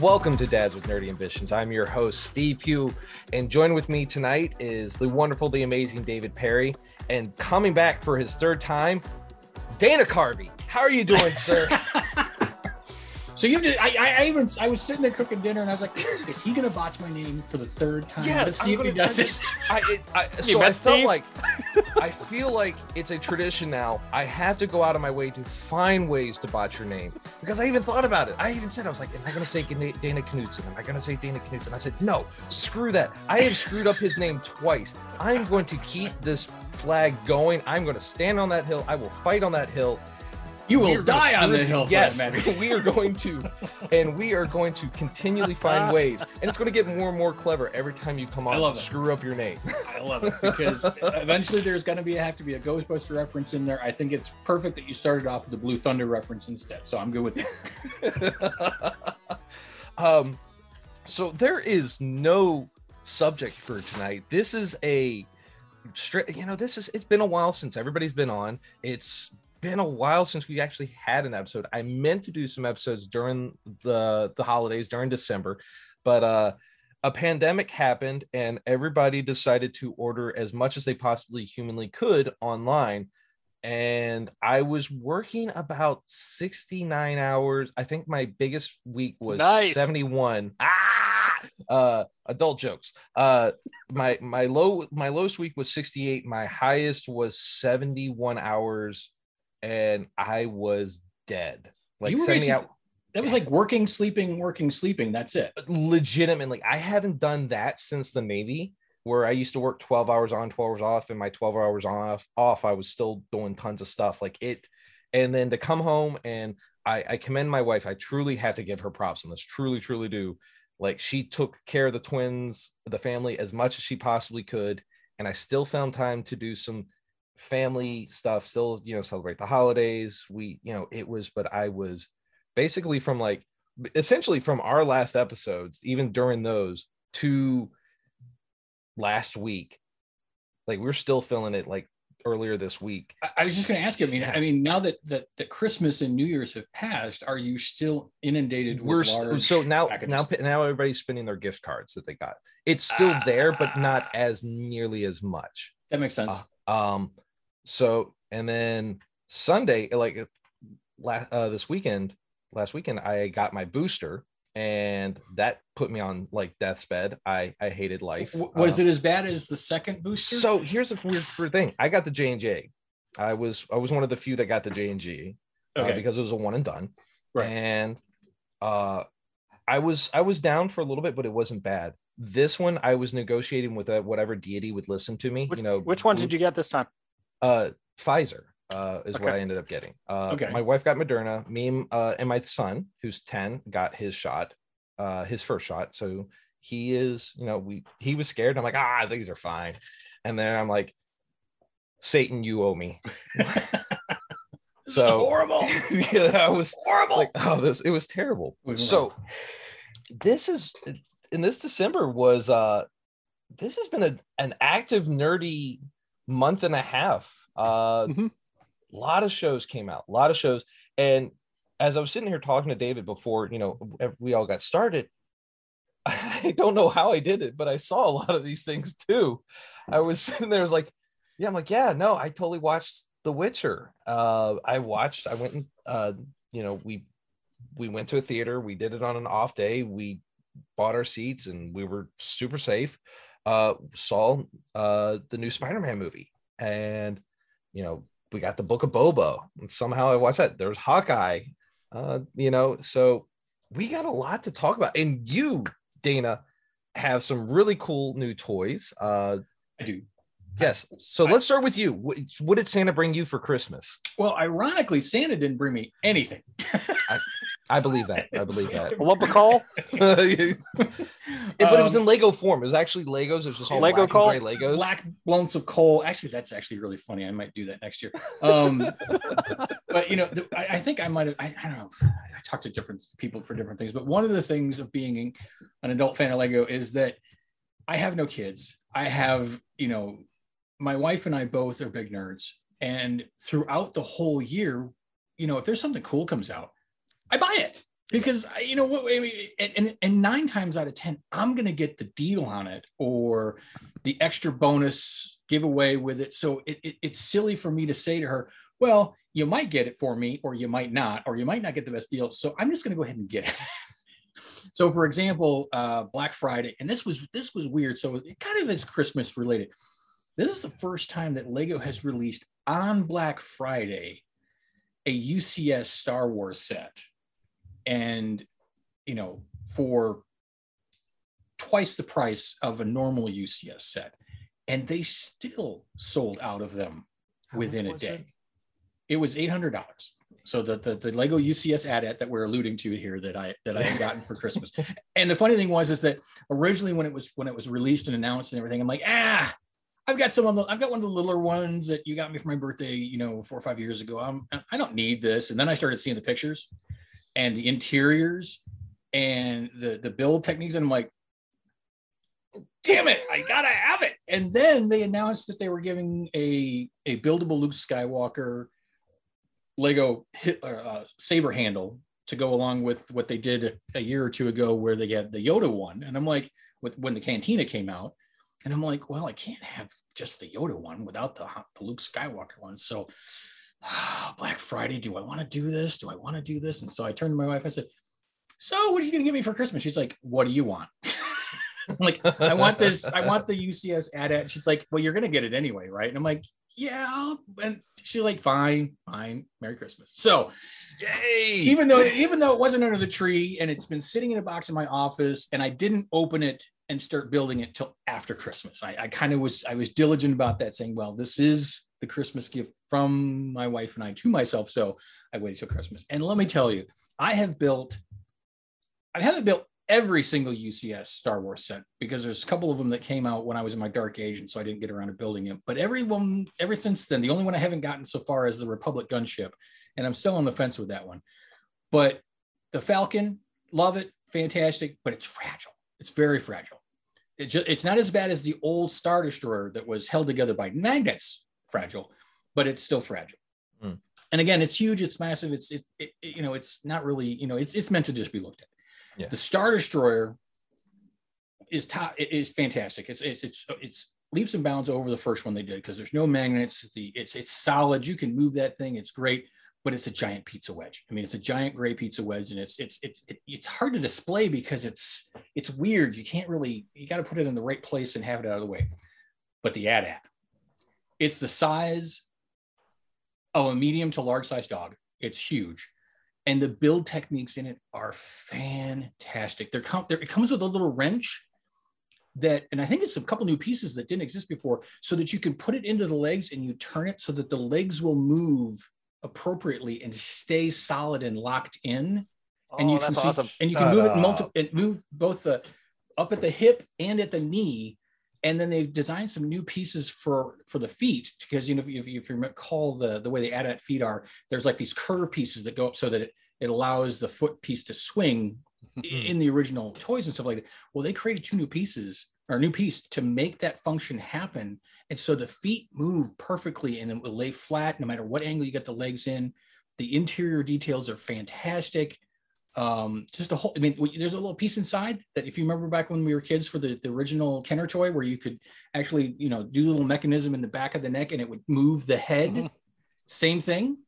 Welcome to Dads with Nerdy Ambitions. I'm your host, Steve Pugh, and join with me tonight is the wonderful, the amazing David Perry, and coming back for his third time, Dana Carvey. How are you doing, sir? So you just, I, I, I even, I was sitting there cooking dinner, and I was like, "Is he gonna botch my name for the third time? Yes, Let's see I'm if he gonna- does I it." just- I, it, I, You so I bet, felt Steve? like I feel like it's a tradition now. I have to go out of my way to find ways to botch your name because I even thought about it. I even said I was like, "Am I going to say Dana Dana Knudsen? Am I going to say Dana Knudsen?" I said, "No, screw that. I have screwed up his name twice. I'm going to keep this flag going. I'm going to stand on that hill. I will fight on that hill. You will die on the hill. Yes, we are going to, and we are going to continually find ways, and it's going to get more and more clever every time you come on. I love it. Screw up your name. I love it because eventually there's gonna be have to be a Ghostbuster reference in there. I think it's perfect that you started off with the Blue Thunder reference instead. So I'm good with that. um, so there is no subject for tonight. This is a. You know, this is. It's been a while since everybody's been on. It's been a while since we actually had an episode. I meant to do some episodes during the the holidays during December, but uh a pandemic happened and everybody decided to order as much as they possibly humanly could online and I was working about 69 hours. I think my biggest week was Nice. 71. Ah, uh, adult jokes. Uh, my my low my lowest week was 68. My highest was 71 hours, and I was dead. Like You were 70 basically- That was like working, sleeping, working, sleeping. That's it. legitimately i haven't done that since the navy where i used to work 12 hours on 12 hours off and my 12 hours off off i was still doing tons of stuff like it and then to come home and i i commend my wife i truly have to give her props on this truly truly do like she took care of the twins the family as much as she possibly could and i still found time to do some family stuff still you know celebrate the holidays we you know it was but i was basically from like essentially from our last episodes, even during those to last week, like we're still feeling it like earlier this week. I, was just going to ask you. I mean, I mean, now that that that Christmas and New Year's have passed, are you still inundated with We're st- so now now now everybody's spending their gift cards that they got. It's still there, but not as nearly as much. that makes sense. Um, so and then Sunday, like last uh, this weekend, last weekend, I got my booster, and that put me on like death's bed. I I hated life. Was Uh, it as bad as the second booster? So here's a weird, weird thing. I got the J and J. I was I was one of the few that got the J and G uh, because it was a one and done. Right. And uh, I was I was down for a little bit, but it wasn't bad. This one I was negotiating with uh, whatever deity would listen to me. Which, you know, which one did you get this time? Uh Pfizer uh is what I ended up getting. Uh Okay. my wife got Moderna, me uh and my son, who's 10, got his shot, uh his first shot. So he is, you know, we he was scared. I'm like, ah, these are fine. And then I'm like, Satan, you owe me. So- horrible, yeah, I was horrible. like, oh, this it was terrible. So this is in this December was uh this has been a, an active nerdy month and a half. Uh Mhm. a lot of shows came out, a lot of shows. And as I was sitting here talking to David before, you know, we all got started, I don't know how I did it, but I saw a lot of these things too. I was sitting there, I was like, yeah, I'm like, yeah, no, I totally watched The Witcher. Uh, I watched, I went and, uh, you know, we we went to a theater, we did it on an off day, we bought our seats and we were super safe. Uh, saw uh the new Spider-Man movie, and you know, we got the book of Boba, and somehow I watched that. There's Hawkeye, uh, you know, so we got a lot to talk about. And you, Dana, have some really cool new toys. Uh, I do. yes. So let's start with you. What, what did Santa bring you for Christmas? Well, ironically, Santa didn't bring me anything. I believe that. I believe that. A lump of coal? Yeah, but it was in Lego form. It was actually Legos. It was just all Lego black and coal? gray Legos. black lumps of coal. Actually, that's actually really funny. I might do that next year. Um, but you know, the, I, I think I might have. I, I don't know. I talked to different people for different things, but one of the things of being an adult fan of Lego is that I have no kids. I have, you know, my wife and I both are big nerds, and throughout the whole year, you know, if there's something cool comes out, I buy it. because you know what I mean, and, and nine times out of ten, I'm gonna get the deal on it or the extra bonus giveaway with it. So it, it, it's silly for me to say to her, well, you might get it for me, or you might not, or you might not get the best deal. So I'm just gonna go ahead and get it. so for example, uh, Black Friday, and this was this was weird. So it kind of is Christmas related. This is the first time that Lego has released on Black Friday a UCS Star Wars set and you know for twice the price of a normal UCS set and they still sold out of them How within a day it? it was $800 so the, the the lego ucs AT-AT that we're alluding to here that i that i had gotten for christmas. And the funny thing was is that originally when it was when it was released and announced and everything i'm like ah i've got some of the i've got one of the littler ones that you got me for my birthday you know four or five years ago. I'm i don't need this. And then i started seeing the pictures and the interiors and the the build techniques. And i'm like damn it i gotta have it. And then they announced that they were giving a a buildable luke skywalker lego hit, uh, saber handle to go along with what they did a year or two ago where they had the yoda one. And i'm like with when the cantina came out and i'm like well i can't have just the yoda one without the, the luke skywalker one. So black friday do i want to do this do i want to do this and so i turned to my wife i said so what are you going to give me for christmas she's like what do you want I'm like I want this. I want the UCS AT-AT. She's like, well, you're gonna get it anyway, right? And I'm like, yeah. I'll-" And she's like, fine, fine. Merry Christmas. So Yay! even though even though it wasn't under the tree and it's been sitting in a box in my office and I didn't open it and start building it till after Christmas. I, I kind of was I was diligent about that, saying, well, this is the Christmas gift from my wife and I to myself. So I waited till Christmas. And let me tell you, I have built, I haven't built every single UCS Star Wars set because there's a couple of them that came out when I was in my dark age, and so I didn't get around to building it. But every one, ever since then, the only one I haven't gotten so far is the Republic gunship, and I'm still on the fence with that one. But the Falcon, love it, fantastic, but it's fragile. It's very fragile. It just, it's not as bad as the old Star Destroyer that was held together by magnets, fragile, but it's still fragile. Hmm. And again, it's huge, it's massive, it's it, it, you know, it's not really, you know, it's it's meant to just be looked at. Yeah. The Star Destroyer is top it is fantastic. It's it's it's it's leaps and bounds over the first one they did because there's no magnets. The it's it's solid. You can move that thing. It's great, but it's a giant pizza wedge. I mean, it's a giant gray pizza wedge, and it's it's it's it, it's hard to display because it's it's weird. You can't really you got to put it in the right place and have it out of the way. But the AT-AT, it's the size of a medium to large size dog. It's huge. And the build techniques in it are fantastic. They're, com- they're it comes with a little wrench that, and I think it's a couple new pieces that didn't exist before, so that you can put it into the legs and you turn it so that the legs will move appropriately and stay solid and locked in. and Oh, you can see, awesome. and you can Shut move it up. multiple and move both the up at the hip and at the knee. And then they've designed some new pieces for for the feet because you know if you, if you, recall the the way the AT-AT feet are, there's like these curve pieces that go up so that it, it allows the foot piece to swing mm-hmm. in the original toys and stuff like that. Well, they created two new pieces or a new piece to make that function happen. And so the feet move perfectly and it will lay flat no matter what angle you get the legs in. The interior details are fantastic. Um, just a whole, I mean, there's a little piece inside that if you remember back when we were kids for the, the original Kenner toy where you could actually, you know, do a little mechanism in the back of the neck and it would move the head. Mhm. Same thing.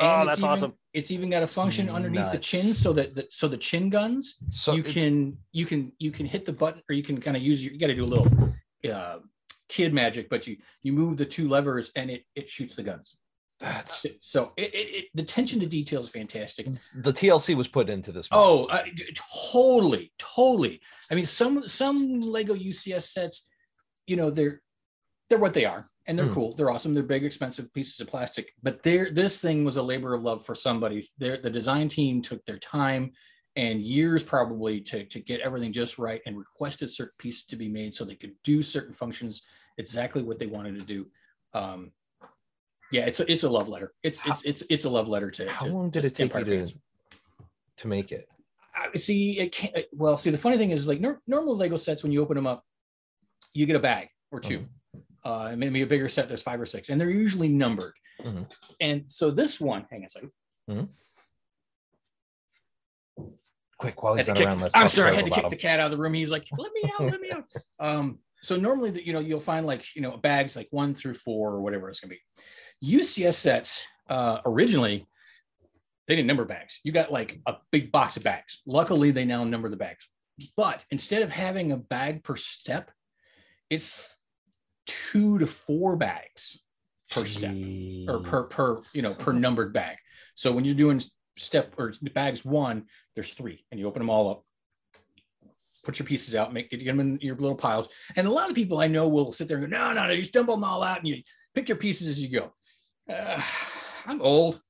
Oh, it's that's even- awesome. It's even got a function underneath the chin so that the, so the chin guns So you can you can you can hit the button or you can kind of use your you got to do a little uh, kid magic but you you move the two levers and it it shoots the guns that's so it, it, it the attention to detail is fantastic the TLC was put into this. oh uh, d- totally totally i mean some some lego ucs sets you know they're they're what they are and they're Hmm. cool they're awesome they're big expensive pieces of plastic but they're this thing was a labor of love for somebody they the design team took their time and years probably to, to get everything just right and requested certain pieces to be made so they could do certain functions exactly what they wanted to do um yeah it's a, it's a love letter it's it's it's, it's a love letter to, How to long did it take you to, to make it? I- see it can't well see the funny thing is like nor- normal lego sets when you open them up you get a bag or 2 uh and maybe a bigger set there's five or six and they're usually numbered Mhm. and so this one hang on a second Mhm. quick while he's not around. Let's I'm sorry, I had to kick him. the cat out of the room. He's like, "Let me out, let me out." Um, so normally, that you know, you'll find like you know bags like one through four or whatever it's gonna be. UCS sets uh, originally they didn't number bags. You got like a big box of bags. Luckily, they now number the bags. But instead of having a bag per step, it's two to four bags per step or per per you know per numbered bag. So when you're doing step or bags one, there's three, and you open them all up, put your pieces out, make get them in your little piles. And a lot of people I know will sit there and go, no, no, no, just dump them all out and you pick your pieces as you go. Uh, I'm old.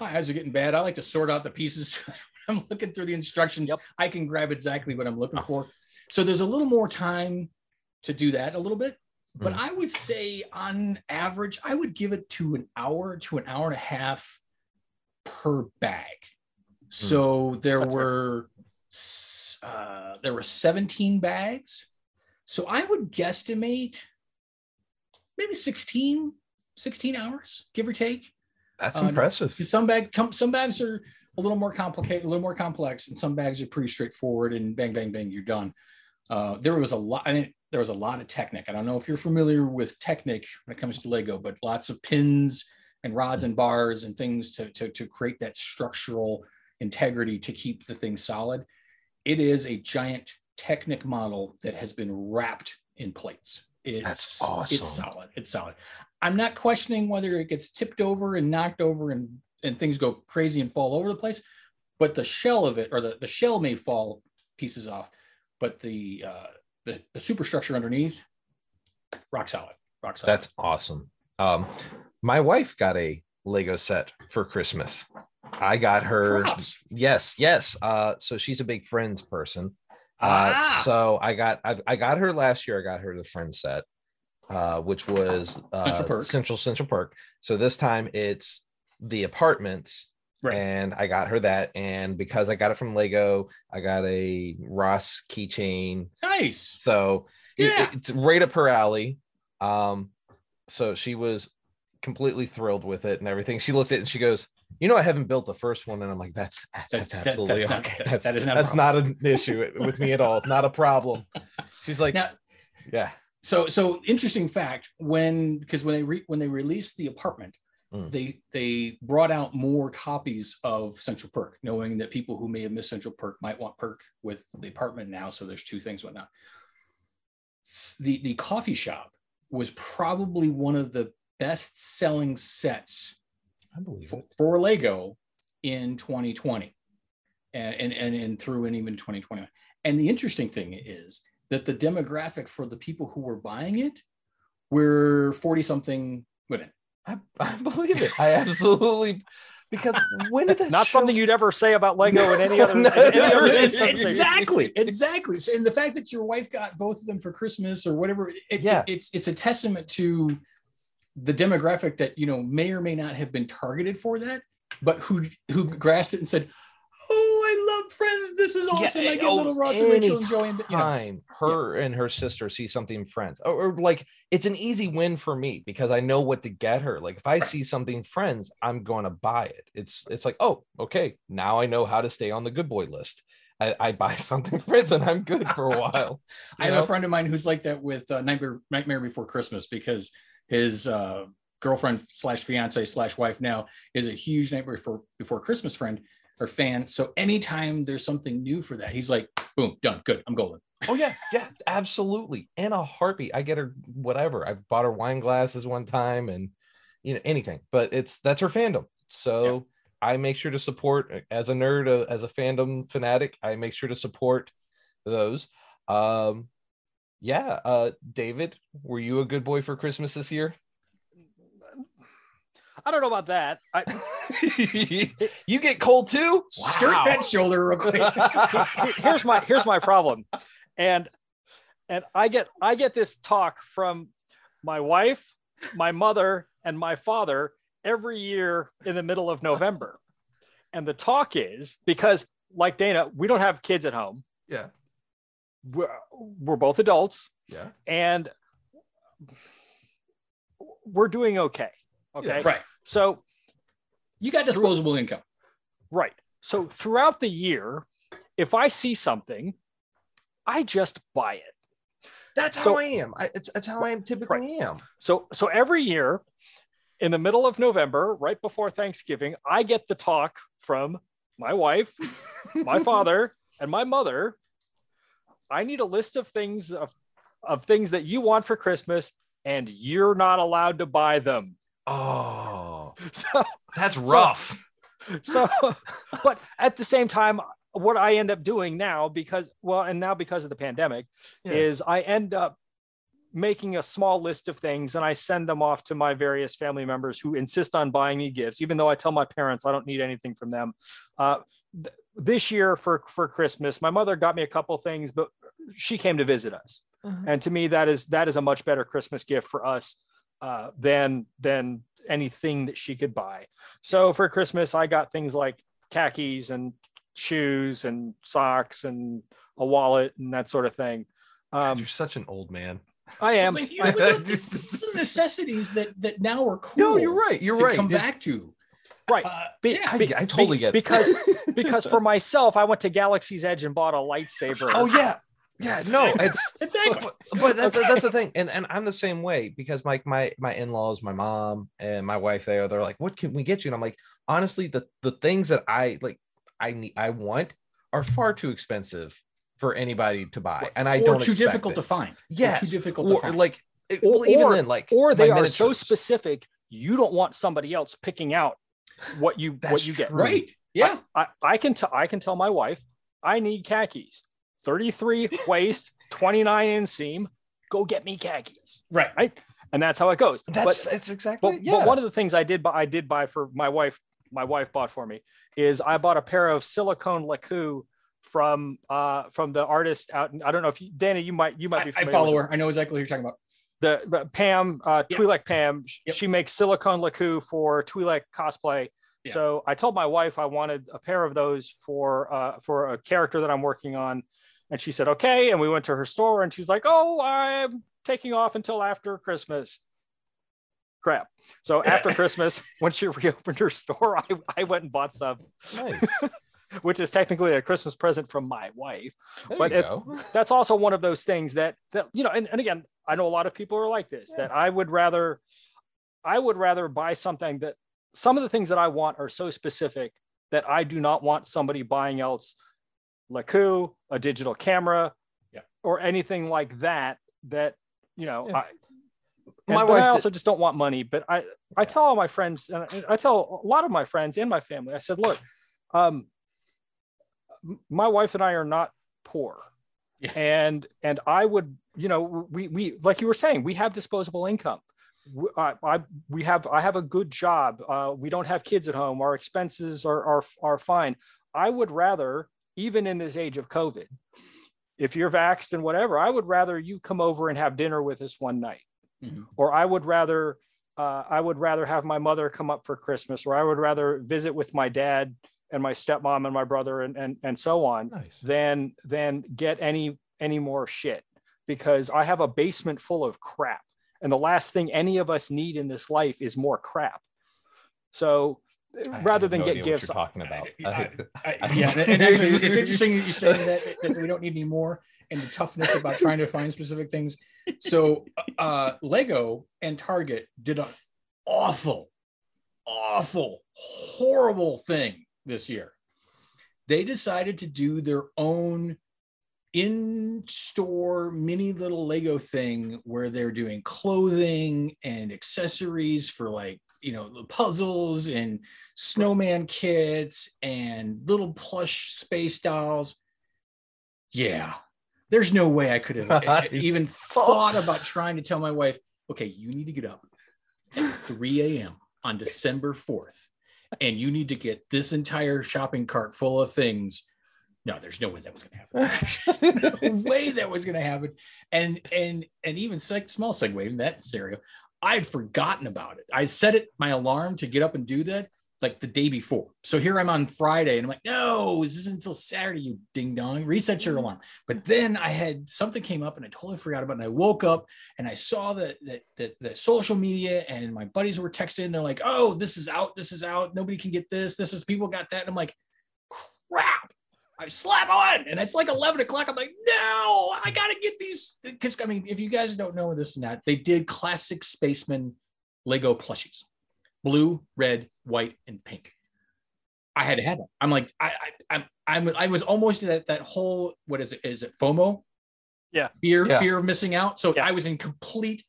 My eyes are getting bad. I like to sort out the pieces. I'm looking through the instructions. Yep. I can grab exactly what I'm looking for. So there's a little more time to do that a little bit. But Mm. I would say on average, I would give it to an hour to an hour and a half per bag. So there That's were uh, there were 17 bags. So I would guesstimate maybe 16, 16 hours, give or take. That's Uh, impressive. Some bag com- some bags are a little more complicated, a little more complex, and some bags are pretty straightforward. And bang, bang, bang, you're done. Uh, there was a lot. I mean, there was a lot of Technic. I don't know if you're familiar with Technic when it comes to Lego, but lots of pins and rods and bars and things to to, to create that structural integrity to keep the thing solid. It is a giant Technic model that has been wrapped in plates. It's, That's awesome. It's solid. It's solid. I'm not questioning whether it gets tipped over and knocked over and and things go crazy and fall over the place, but the shell of it or the, the shell may fall pieces off, but the uh the, the superstructure underneath, rock solid. Rock solid. That's awesome. Um, my wife got a Lego set for Christmas. I got her. props. Yes, yes. Uh, so she's a big Friends person. Uh, Ah! so I got I, I got her last year. I got her the Friends set, uh, which was uh, Central Perk. Central Central Perk. So this time it's the apartments, Right. and I got her that. And because I got it from Lego, I got a Ross keychain. Nice. So it- Yeah. it's right up her alley. Um, so she was completely thrilled with it and everything. She looked at it and she goes, "You know, I haven't built the first one," and I'm like, "That's that's, That- that's absolutely that's not- okay. that- that's that is not that's not an issue with me at all. Not a problem." She's like, Now, "Yeah, so so interesting fact when because when they re, when they released the apartment Mm. they they brought out more copies of central perk knowing that people who may have missed central perk might want perk with the apartment now so there's two things whatnot. The the coffee shop was probably one of the best selling sets I believe for, for lego in 2020 and, and and and through and even 2021 and the interesting thing is that the demographic for the people who were buying it were 40 something women I, I believe it. I absolutely because when did that Not show- something you'd ever say about Lego in any other. No, in any other no, exactly exactly So- and the fact that your wife got both of them for christmas or whatever it, Yeah. it's it's a testament to the demographic that you know may or may not have been targeted for that but who who grasped it and said friends this is awesome. I get oh, little ross and rachel and joey and you know. Anytime her and her sister see something friends or, or like it's an easy win for me because i know what to get her. Like if i see something friends i'm going to buy it. It's it's like oh okay now i know how to stay on the good boy list. I, I buy something friends and i'm good for a while I have know? a friend of mine who's like that with uh, Nightmare, Nightmare Before Christmas because his uh, girlfriend slash fiance slash wife now is a huge Nightmare Before, Before Christmas friend or fan. So anytime there's something new for that, he's like, boom, done, good, I'm golden. oh yeah yeah absolutely. In a heartbeat. I get her whatever. I bought her wine glasses one time and you know anything but it's that's her fandom. So i make sure to support as a nerd uh, as a fandom fanatic i make sure to support those. Um yeah uh david were you a good boy for christmas this year? I don't know about that. I, you get cold too Skirt Wow. that shoulder real quick. Here's my here's my problem, and and I get I get this talk from my wife, my mother, and my father every year in the middle of November, and the talk is because like Dana, we don't have kids at home. yeah We're, we're both adults, yeah and we're doing okay. Okay, right. so You got disposable income. Right. So throughout the year, if I see something, I just buy it. That's how So- I am. I, it's, it's how I am typically am. So so every year in the middle of November, right before Thanksgiving, I get the talk from my wife, my father, and my mother. I need a list of things of, of things that you want for Christmas, and you're not allowed to buy them. Oh, So that's rough. so but at the same time what i end up doing now because well and now because of the pandemic Yeah. is i end up making a small list of things and i send them off to my various family members who insist on buying me gifts even though i tell my parents i don't need anything from them uh, th- this year for for christmas my mother got me a couple things but she came to visit us Mhm. and to me that is that is a much better christmas gift for us uh, than than anything that she could buy so for christmas i got things like khakis and shoes and socks and a wallet and that sort of thing God, um you're such an old man. i am But, you know, but that- this is necessities that that now are cool. No, you're right. You're to right. Come It's- back to. Right. Uh, Be- yeah. I, I totally be- get it. because because for myself i went to galaxy's edge and bought a lightsaber oh yeah, yeah. No, it's exactly. but, but that's, that's the thing, and and I'm the same way because my my my in laws, my mom and my wife, there, they're like, "What can we get you?" And I'm like, honestly, the the things that I like, I need, I want, are far too expensive for anybody to buy, and I or don't too difficult it. to find. Yes, too difficult to or find. like, Or- well, even or- then, like, or they are so specific you don't want somebody else picking out what you what you get right. Yeah. I, I can tell I can tell my wife I need khakis 33 waist 29 inseam go get me khakis Right. right and that's how it goes That's but, that's exactly. but, yeah. but one of the things I did buy I did buy for my wife my wife bought for me is I bought a pair of silicone lekku from uh from the artist out I don't know if you Danny you might you might be I, I follow her. I know exactly what you're talking about. the, the Pam uh. Twi'lek Pam. sh- Yep. She makes silicone lekku for Twi'lek cosplay. Yeah. So I told my wife I wanted a pair of those for uh, for a character that I'm working on, and she said okay. And we went to her store, and she's like, "Oh, I'm taking off until after Christmas." Crap. So after Christmas, when she reopened her store, I, I went and bought some, nice. which is technically a Christmas present from my wife There but it's go. that's also one of those things that that you know and, and again i know a lot of people are like this that i would rather i would rather buy something that some of the things that i want are so specific that i do not want somebody buying else lekku a digital camera Yeah. or anything like that that you know Yeah. I, My and, wife I did- also just don't want money. But I, I tell all my friends, and I- I tell a lot of my friends and my family, I said, look, um, my wife and I are not poor. Yeah. And and I would, you know, we we like you were saying, we have disposable income. I, I we have I have a good job. Uh, we don't have kids at home. Our expenses are are are fine. I would rather, even in this age of COVID, if you're vaxxed and whatever, I would rather you come over and have dinner with us one night Mhm. or I would rather uh, I would rather have my mother come up for Christmas, or I would rather visit with my dad and my stepmom and my brother and and, and so on Nice. than than get any any more shit because I have a basement full of crap, and the last thing any of us need in this life is more crap. So I rather than no get gifts, you're talking about. I- I I- yeah, and, and actually, it's, it's interesting that you're saying that, that we don't need any more and the toughness about trying to find specific things. So, uh, Lego and Target did an awful, awful, horrible thing this year. They decided to do their own in-store mini little Lego thing where they're doing clothing and accessories for like you know the puzzles and snowman kits and little plush space dolls. Yeah, there's no way I could have even thought about trying to tell my wife, okay, you need to get up at 3 a.m. on December 4th, and you need to get this entire shopping cart full of things. No, there's no way that was going to happen. no way that was going to happen. And and and even seg- small segue in that scenario, I had forgotten about it. I set it my alarm to get up and do that like the day before. So here I'm on Friday and I'm like, no, this isn't until Saturday, you ding dong. Reset your mm-hmm. alarm. But then I had something came up and I totally forgot about it. And I woke up and I saw that that that, that social media and my buddies were texting. They're like, oh, this is out, this is out. Nobody can get this. This is people got that. And I'm like, crap. I slap on, and it's like 11 o'clock. I'm like, no, I gotta get these. Because I mean, if you guys don't know this and that, they did classic spaceman Lego plushies, blue, red, white, and pink. I had to have them. I'm like, I, I, I'm, I'm, I was almost that that whole what is it? Is it FOMO? Yeah. Fear, Yeah. fear of missing out. So Yeah. I was in complete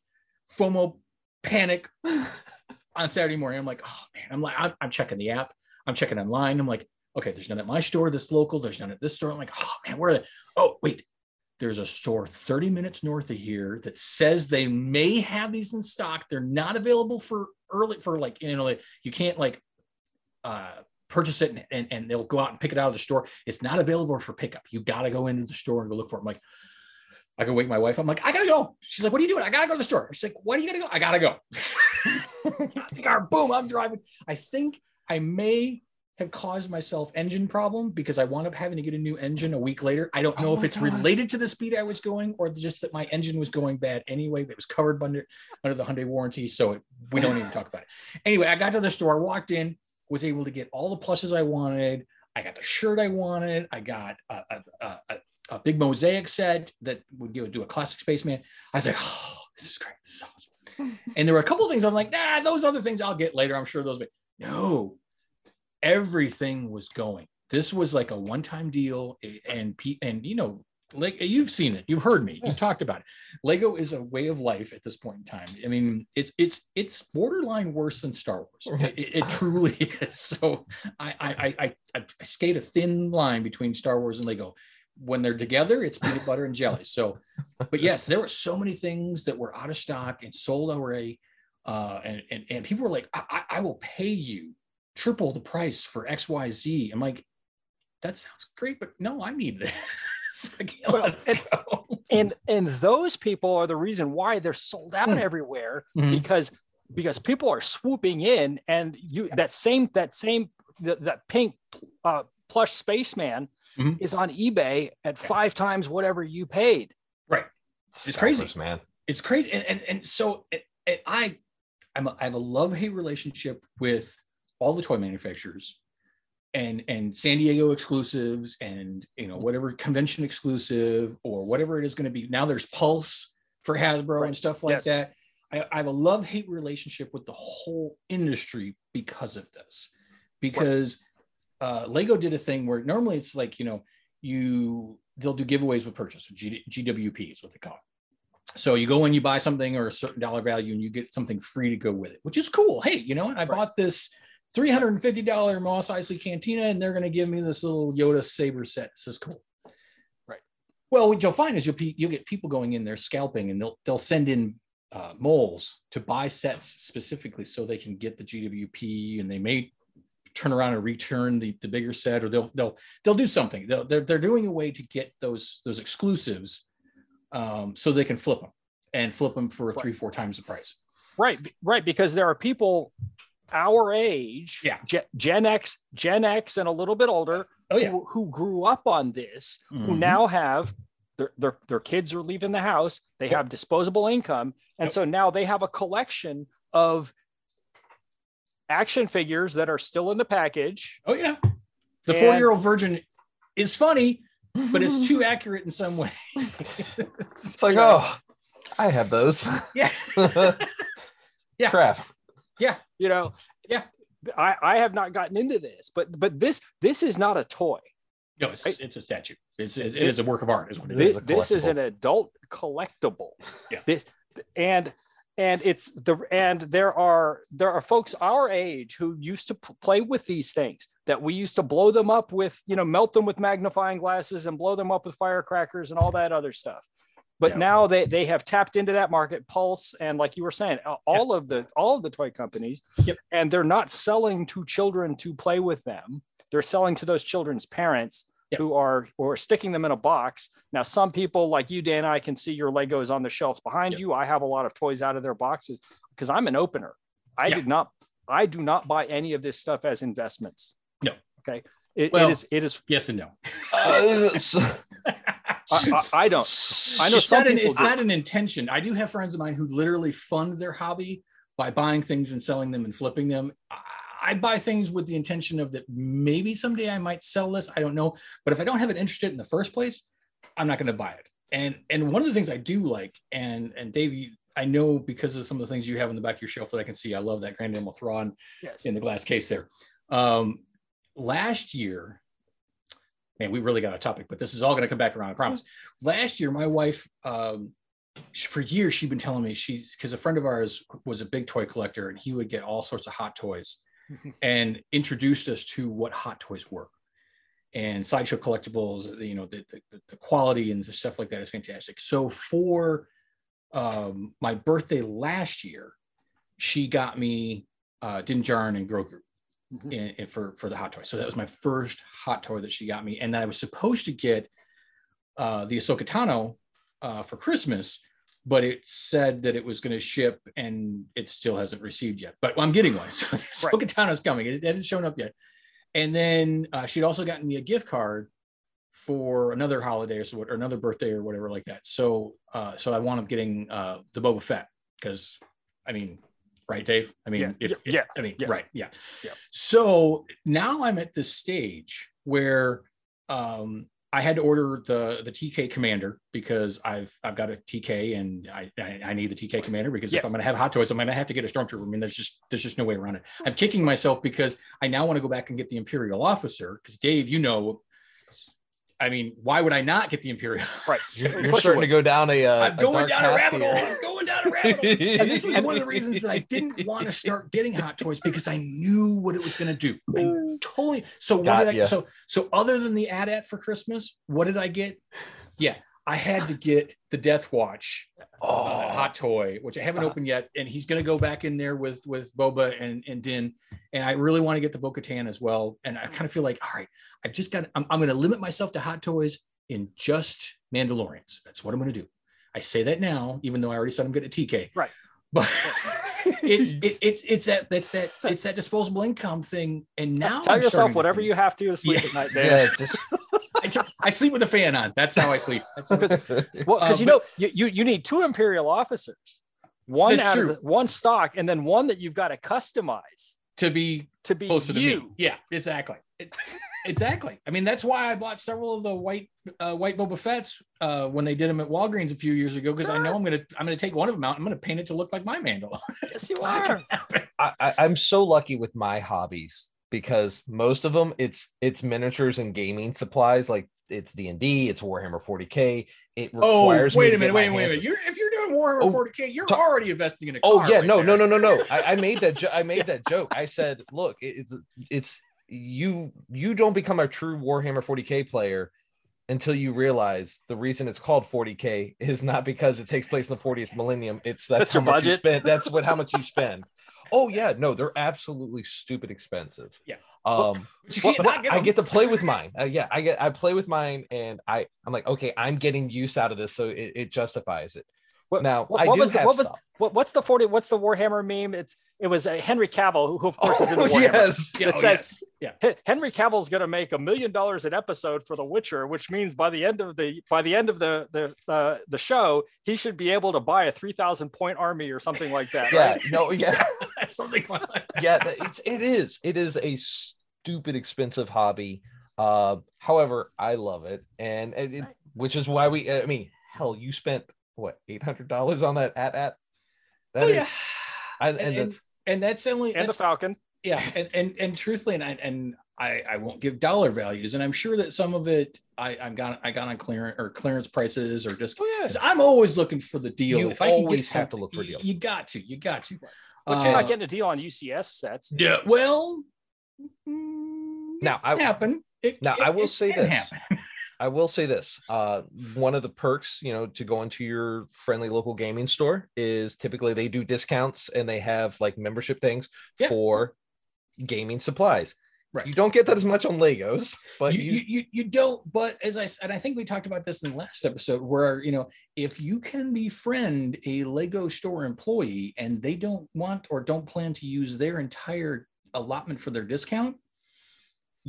FOMO panic on Saturday morning. I'm like, oh man, I'm like, I'm, I'm checking the app, I'm checking online. I'm like, okay, there's none at my store that's local. There's none at this store. I'm like, oh man, where are they? Oh, wait, there's a store 30 minutes north of here that says they may have these in stock. They're not available for early for like, you know, like you can't like uh purchase it and, and, and they'll go out and pick it out of the store. It's not available for pickup. You got to go into the store and go look for it. I'm like, I go wake my wife. I'm like, I gotta go. She's like, what are you doing? I gotta go to the store. She's like, why do you gotta go? I gotta go. boom, I'm driving. I think I may have caused myself engine problem because I wound up having to get a new engine a week later. I don't oh know Oh if it's God. related to the speed I was going or just that my engine was going bad anyway. It was covered under under the Hyundai warranty, so it, we don't even talk about it. Anyway, I got to the store, walked in, was able to get all the plushes I wanted. I got the shirt I wanted. I got a, a, a, a, big mosaic set that would do, do a classic spaceman. I was like, oh, this is great. This is awesome. and there were a couple of things I'm like, nah, those other things I'll get later. I'm sure those. But no, everything was going. This was like a one-time deal, and and you know, like you've seen it, you've heard me, you've talked about it. Lego is a way of life at this point in time. I mean, it's it's it's borderline worse than Star Wars. It, it truly is. So I I, I I I skate a thin line between Star Wars and Lego. When they're together, it's peanut butter and jelly. So, but yes, there were so many things that were out of stock and sold already. Uh, and, and and people were like, I I will pay you triple the price for X Y Z. I'm like, that sounds great, but no, I need this. I can't Well, let it go. and and those people are the reason why they're sold out Hmm. everywhere Mhm. because because people are swooping in and you that same that same that, that pink uh, plush spaceman Mhm. is on ebay at five times whatever you paid Right. It's crazy. Scalpers, man. it's crazy and and, and so it, it- i I'm a, i have a love-hate relationship with all the toy manufacturers and and san diego exclusives and you know whatever convention exclusive or whatever it is going to be now there's pulse for hasbro Right. and stuff like Yes. that I, I have a love-hate relationship with the whole industry because of this because uh, lego did a thing where normally it's like you know you they'll do giveaways with purchase G, gwp is what they call it so you go in, you buy something or a certain dollar value, and you get something free to go with it, which is cool. Hey, you know what? I Right. bought this $350 Mos Eisley Cantina, and they're going to give me this little Yoda saber set. This is cool. Right. Well, what you'll find is you'll pe- you'll get people going in there scalping, and they'll they'll send in uh, moles to buy sets specifically so they can get the GWP, and they may turn around and return the, the bigger set, or they'll they'll they'll do something. They'll, they're they're doing a way to get those those exclusives um, so they can flip them and flip them for three, four times the price. right right because there are people our age Yeah. Gen, Gen x gen x and a little bit older Oh yeah. who, who grew up on this who Mhm. now have their, their, their kids are leaving the house they Yep. have disposable income and Yep. so now they have a collection of action figures that are still in the package Oh yeah. The And- four year old virgin is funny, but it's too accurate in some way. It's like, oh, I have those. yeah. Yeah. Crap. You know Yeah. I, I have not gotten into this but but this this is not a toy No, it's Right. it's a statue. It's it, it is a work of art, is what it It is. is this, is an adult collectible Yeah. this and and it's the and there are there are folks our age who used to p- play with these things that we used to blow them up with you know melt them with magnifying glasses and blow them up with firecrackers and all that other stuff but Yeah. now they they have tapped into that market pulse and like you were saying a- all of the all of the toy companies Yep. and they're not selling to children to play with them they're selling to those children's parents Yep. who are or sticking them in a box now some people like you dan i can see your legos on the shelves behind Yep. you i have a lot of toys out of their boxes because i'm an opener i Yeah. did not i do not buy any of this stuff as investments No. okay it, Well- it is it is Yes and no. Uh, so- I, I, I don't I know it's some not an, it's do. not an intention. I do have friends of mine who literally fund their hobby by buying things and selling them and flipping them. I, I buy things with the intention of that maybe someday I might sell this. I don't know, but if I don't have it interested in the first place, I'm not going to buy it. And and one of the things I do like, and and Dave, you, I know because of some of the things you have in the back of your shelf that I can see. I love that Grand Admiral Thrawn Yes. in the glass case there. Um, last year, man, we really got a topic, but this is all going to come back around. I promise. Last year, my wife, um, for years, she'd been telling me she's because a friend of ours was a big toy collector, and he would get all sorts of hot toys, and introduced us to what hot toys were. And sideshow collectibles, you know, the, the, the quality and the stuff like that is fantastic. So for um, my birthday last year, she got me uh, Din Djarin and Grogu Mhm. in, in- for for the hot toy. So that was my first hot toy that she got me, and then I was supposed to get uh, the Ahsoka Tano uh, for Christmas, but it said that it was going to ship, and it still hasn't received yet. But I'm getting one, so the Ahsoka Tano's coming. It, it hasn't shown up yet. And then uh, she'd also gotten me a gift card for another holiday or so, or another birthday or whatever like that. So uh, so I wound up getting uh, the Boba Fett because I mean, right, Dave? I mean, Yeah, if yeah, yeah, I mean, yes. right, yeah. Yeah. So now I'm at this stage where um, I had to order the the TK Commander because I've I've got a TK and I I, I need the TK Commander because Yes. if I'm going to have Hot Toys, I'm going to have to get a Stormtrooper. I mean, there's just there's just no way around it. I'm kicking myself because I now want to go back and get the Imperial Officer because Dave, you know. I mean, why would I not get the Imperial? Right. You're, you're starting to go down a. Uh, I'm going dark down a path rabbit hole. Here. I'm going down a rabbit hole. And this was one of the reasons that I didn't want to start getting hot toys because I knew what it was going to do. I totally. So what Got did I? ya. So so other than the AT-AT for Christmas, what did I get? Yeah, I had to get the Death Watch Oh, uh, hot toy, which I haven't Uh-huh. opened yet, and he's going to go back in there with with Boba and and Din, and I really want to get the Bo-Katan as well. And I kind of feel like, all right, I've just got. I'm, I'm going to limit myself to hot toys in just Mandalorians. That's what I'm going to do. I say that now, even though I already said I'm good at TK. Right. But it's it, it's it's that that's that it's that disposable income thing. And now Tell I'm yourself whatever you have to to sleep Yeah. at night, Dan. yeah, just I, I sleep with a fan on. That's how I sleep. That's how I sleep. Well, because Uh, you know, you, you you need two imperial officers, one out true. of the, one stock, and then one that you've got to customize to be to be closer to me. Yeah, exactly. It- exactly. I mean, that's why I bought several of the white uh, white Boba Fett's uh, when they did them at Walgreens a few years ago because I know I'm gonna I'm gonna take one of them out. I'm gonna paint it to look like my Mandal. Yes, you are. I, I, I'm so lucky with my hobbies because most of them it's it's miniatures and gaming supplies. Like it's D and D, it's Warhammer 40k. It oh, requires me wait to a minute, my wait, wait, hands- wait. You're if you're doing Warhammer Oh, 40k, you're ta- already investing in a car. Oh car yeah, right no, no, there. no, no, no. I, I made that. Jo- I made that joke. I said, look, it- it's it's you you don't become a true Warhammer 40k player until you realize the reason it's called 40k is not because it takes place in the 40th millennium. It's that's, That's how your much you budget? spend. That's what how much you spend. Oh yeah, no, they're absolutely stupid expensive. Yeah. Um, But you well, can't but not get I get to play with mine. Uh, yeah, I get I play with mine, and I I'm like, okay, I'm getting use out of this, so it, it justifies it. What- now What, I what do was the, have what was stuff. what, what's the forty? What's the Warhammer meme? It's it was uh, Henry Cavill, who, who of course is in Oh, Warhammer. yes. Yeah, It oh, says- yes. H- Henry Cavill's going to make a million dollars an episode for The Witcher, which means by the end of the by the end of the the uh, the show, he should be able to buy a three thousand point army or something like that. Yeah, right? no, yeah, something like that. yeah. It's it is it is a stupid expensive hobby. Uh, however, I love it, and it, it- which is why we. I mean, hell, you spent what eight hundred dollars on that at at. That Oh, is, yeah. I, And, and, and, that's and that's only And the Falcon. yeah and and, and truthfully and I, and I, I won't give dollar values and i'm sure that some of it i i got i got on clearance or clearance prices or just oh yeah. 'cause i'm always looking for the deal You if i can always have to look for you- deals. you got to you got to But you're Uh, not getting a deal on UCS sets. yeah well Now, I- happen It- now, it- I will it say this. happen. I will say this. Uh, one of the perks, you know, to go into your friendly local gaming store is typically they do discounts and they have like membership things Yeah. for gaming supplies. Right. You don't get that as much on Legos, but you, you, you, you, don't but as i said i think we talked about this in the last episode where you know if you can befriend a lego store employee and they don't want or don't plan to use their entire allotment for their discount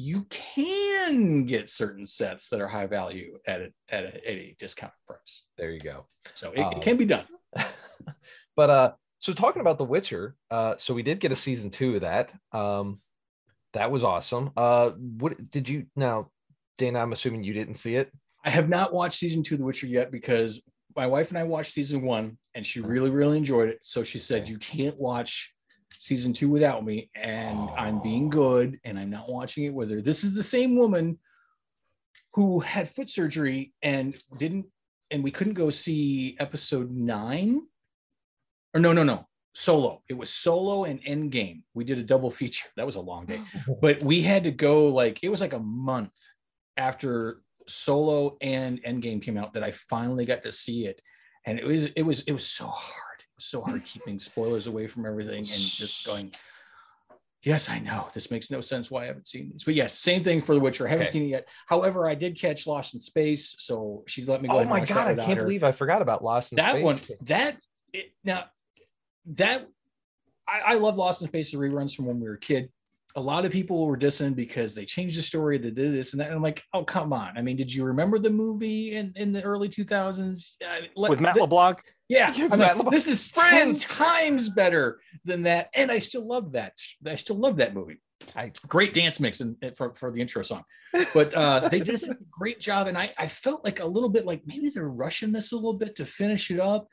you can get certain sets that are high value at a, at a, at a discount price there you go. so it, Um, it can be done but uh So talking about The Witcher, uh, so we did get a season two of that. Um, that was awesome. Uh, what did you now, Dana? I'm assuming you didn't see it. I have not watched season two of The Witcher yet because my wife and I watched season one and she really, really enjoyed it. So she said, You can't watch season two without me. And I'm being good and I'm not watching it with her. This is the same woman who had foot surgery and didn't, and we couldn't go see episode nine. Or no, no, no. Solo. It was Solo and Endgame. We did a double feature. That was a long day, but we had to go like it was like a month after Solo and Endgame came out that I finally got to see it, and it was it was it was so hard. So hard keeping spoilers away from everything and just going. Yes, I know this makes no sense why I haven't seen these, but yes, same thing for The Witcher. I haven't Okay. seen it yet. However, I did catch Lost in Space, so she let me go. Oh my god, that I can't her believe I forgot about Lost in that Space. one that it, now that I, I love Lost in Space the reruns from when we were a kid. A lot of people were dissing because they changed the story, they did this and that. And I'm like, oh come on! I mean, did you remember the movie in, in the early 2000s Uh, let- with Matt th- LeBlanc. Yeah, Yeah, I'm Matt like, LeBlanc. this is Friends. ten times better than that, and I still love that. I still love that movie. I- Great dance mix and for, for the intro song, but uh, they did a great job, and I I felt like a little bit like maybe they're rushing this a little bit to finish it up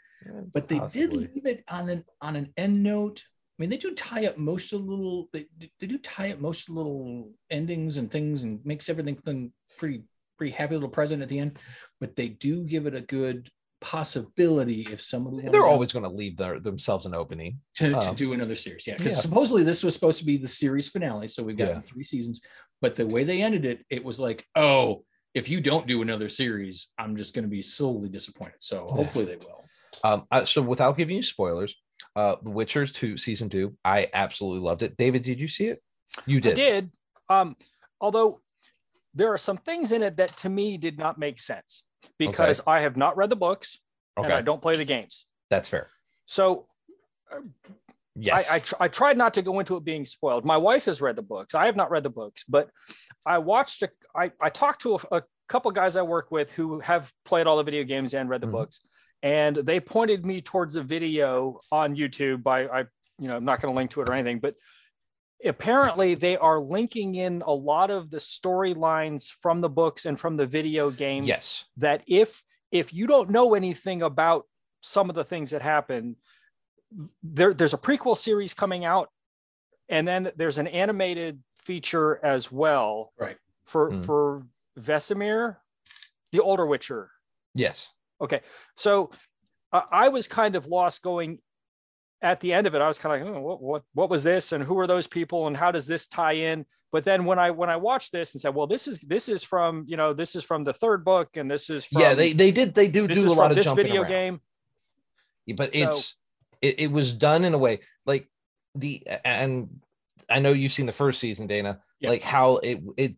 but they Possibly. did leave it on an on an end note. I mean, they do tie up most of the little they, they do tie up most of the little endings and things and makes everything pretty pretty happy little present at the end. But they do give it a good possibility if somebody They're always going to leave their, themselves an opening. to, to um, do another series. Yeah, because yeah. supposedly this was supposed to be the series finale. So we've got Yeah. three seasons. But the way they ended it, it was like, oh, if you don't do another series, I'm just going to be solely disappointed. So Yeah. hopefully they will. Um, I- so without giving you spoilers, uh, The Witcher two season two, I absolutely loved it. David, did you see it? You did. I did. Um, although there are some things in it that to me did not make sense because I have not read the books and I don't play the games. that's fair. So Yes. I, I, tr- I tried not to go into it being spoiled. My wife has read the books. I have not read the books, but I watched, a, I, I talked to a, a couple guys I work with who have played all the video games and read the Mhm. books. And they pointed me towards a video on YouTube by, I, you know, I'm not going to link to it or anything, but apparently they are linking in a lot of the storylines from the books and from the video games yes. that if if you don't know anything about some of the things that happen there there's a prequel series coming out and then there's an animated feature as well Right. for Hmm. for Vesemir the older witcher Yes. Okay so uh, i was kind of lost going at the end of it i was kind of like oh, what, what what was this and who are those people and how does this tie in but then when i when i watched this and said well this is this is from you know this is from the third book and this is from yeah, they they did they do this do a lot of this video around. game but So- it's it, it was done in a way like the and I know you've seen the first season, Dana. Yeah. Like how it it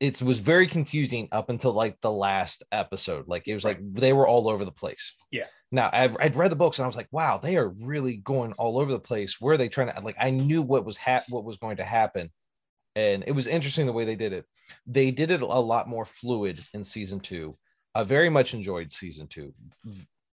it was very confusing up until like the last episode. Like it was like they were all over the place. Yeah. Now I've I'd read the books and I was like, wow, they are really going all over the place. Where are they trying to like? I knew what was hap- what was going to happen, and it was interesting the way they did it. They did it a lot more fluid in season two. I very much enjoyed season two.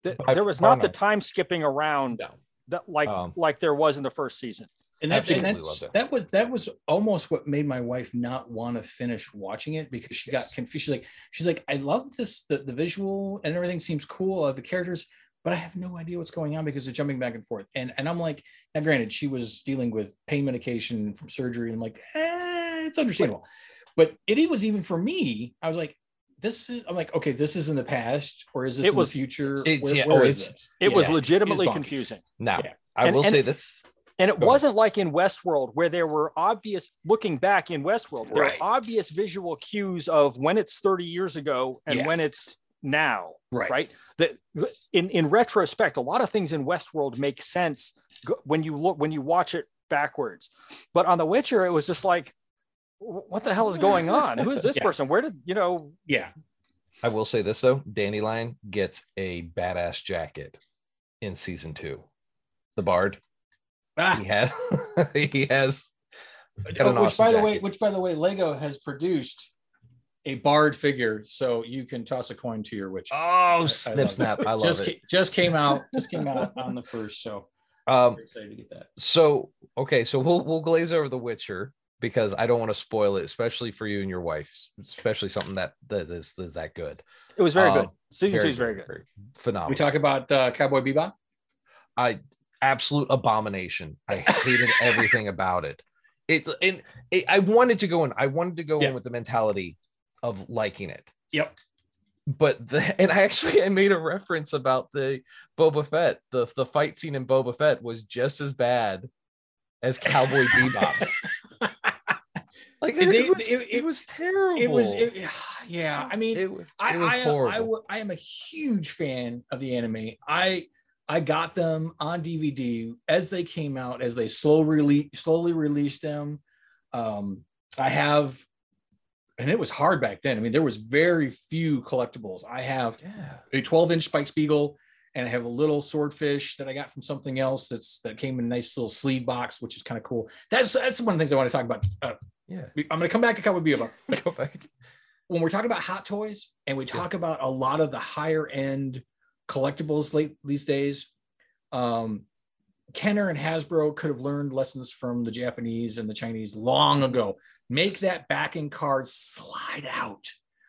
Th- By there was not the time skipping around No. that like Um, like there was in the first season and, that, and that's that. that. was that was almost what made my wife not want to finish watching it because she Yes. got confused. She's like, she's like, I love this, the, the visual and everything seems cool. I love the characters, but I have no idea what's going on because they're jumping back and forth. And and I'm like, now granted, she was dealing with pain medication from surgery, and I'm like, eh, it's understandable. But it was even for me, I was like, this is I'm like, okay, this is in the past, or is this It in was- the future? It's- Where- yeah, where oh, is it's- this? it was legitimately bonkers. confusing Now, Yeah. I And- will and- say this. And it Go wasn't like in westworld where there were obvious looking back in westworld there Right. are obvious visual cues of when it's 30 years ago and Yeah. when it's now Right. right that in in retrospect a lot of things in westworld make sense when you look when you watch it backwards but on the witcher it was just like what the hell is going on who is this Yeah. person where did you know Yeah. I will say this though, Dandelion gets a badass jacket in season two. The Bard, Ah, he has, he has. Oh, an which awesome by the way, which by the way, Lego has produced a bard figure, so you can toss a coin to your witch. Oh, I snip love it. snap! I love just it. just came out, just came out on the first. So Um, excited to get that. so okay, so we'll we'll glaze over The Witcher because I don't want to spoil it, especially for you and your wife, especially something that that is, is that good. It was very Um, good. Season two is very good. phenomenal. We talk about uh, Cowboy Bebop. I absolute abomination. I hated everything about it. It and it, I wanted to go in. I wanted to go Yeah. in with the mentality of liking it. Yep. But the and I actually I made a reference about the Boba Fett. The the fight scene in Boba Fett was just as bad as Cowboy Bebop's. Like it, They- was, it- it, it- was terrible. It was, it, yeah. I mean, it, was- I, it was I. I, w- I am a huge fan of the anime. I I got them on DVD as they came out, as they slowly release, slowly released them. Um, I have, and it was hard back then. I mean, there was very few collectibles. I have yeah. a 12 inch Spike Spiegel, and I have a little swordfish that I got from something else that's that came in a nice little sleeve box, which is kind of cool. That's that's one of the things I want to talk about. Uh, Yeah. I'm going to come back to Cowboy Bebop back. when we're talking about hot toys and we talk about a lot of the higher end collectibles late these days, um, Kenner and Hasbro could have learned lessons from the Japanese and the Chinese long ago. Make that backing card slide out.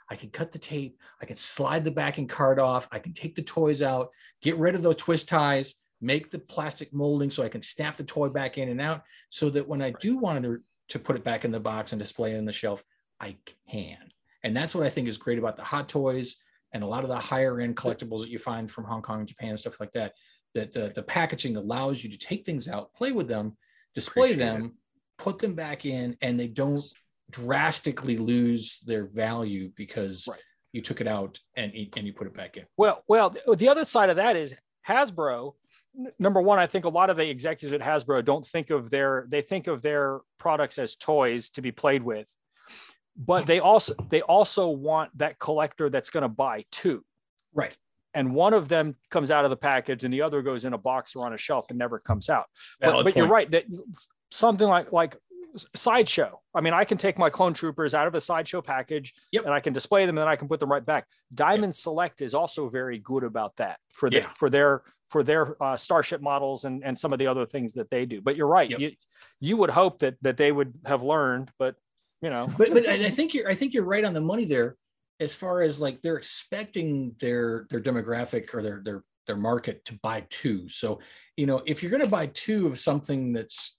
I can cut the tape. I can slide the backing card off. I can take the toys out, get rid of those twist ties, make the plastic molding so I can snap the toy back in and out so that when I do want to, to put it back in the box and display it on the shelf, I can. And that's what I think is great about the hot toys and a lot of the higher end collectibles that you find from Hong Kong, and Japan, and stuff like that. That the, the packaging allows you to take things out, play with them, display Appreciate them, put them back in, and they don't drastically lose their value because Right. you took it out and, and you put it back in. Well, well, the other side of that is Hasbro. n- Number one, I think a lot of the executives at Hasbro don't think of their they think of their products as toys to be played with, but they also they also want that collector that's going to buy two, Right. and one of them comes out of the package and the other goes in a box or on a shelf and never comes out. But, Valid but you're right that something like like sideshow. I mean, I can take my clone troopers out of a sideshow package Yep. and I can display them and then I can put them right back. Diamond Select is also very good about that for their Yeah. for their for their uh, starship models and and some of the other things that they do. But you're right. Yep. You you would hope that that they would have learned, but you know, but but I think you're I think you're right on the money there, as far as like they're expecting their their demographic or their their their market to buy two. So you know if you're going to buy two of something that's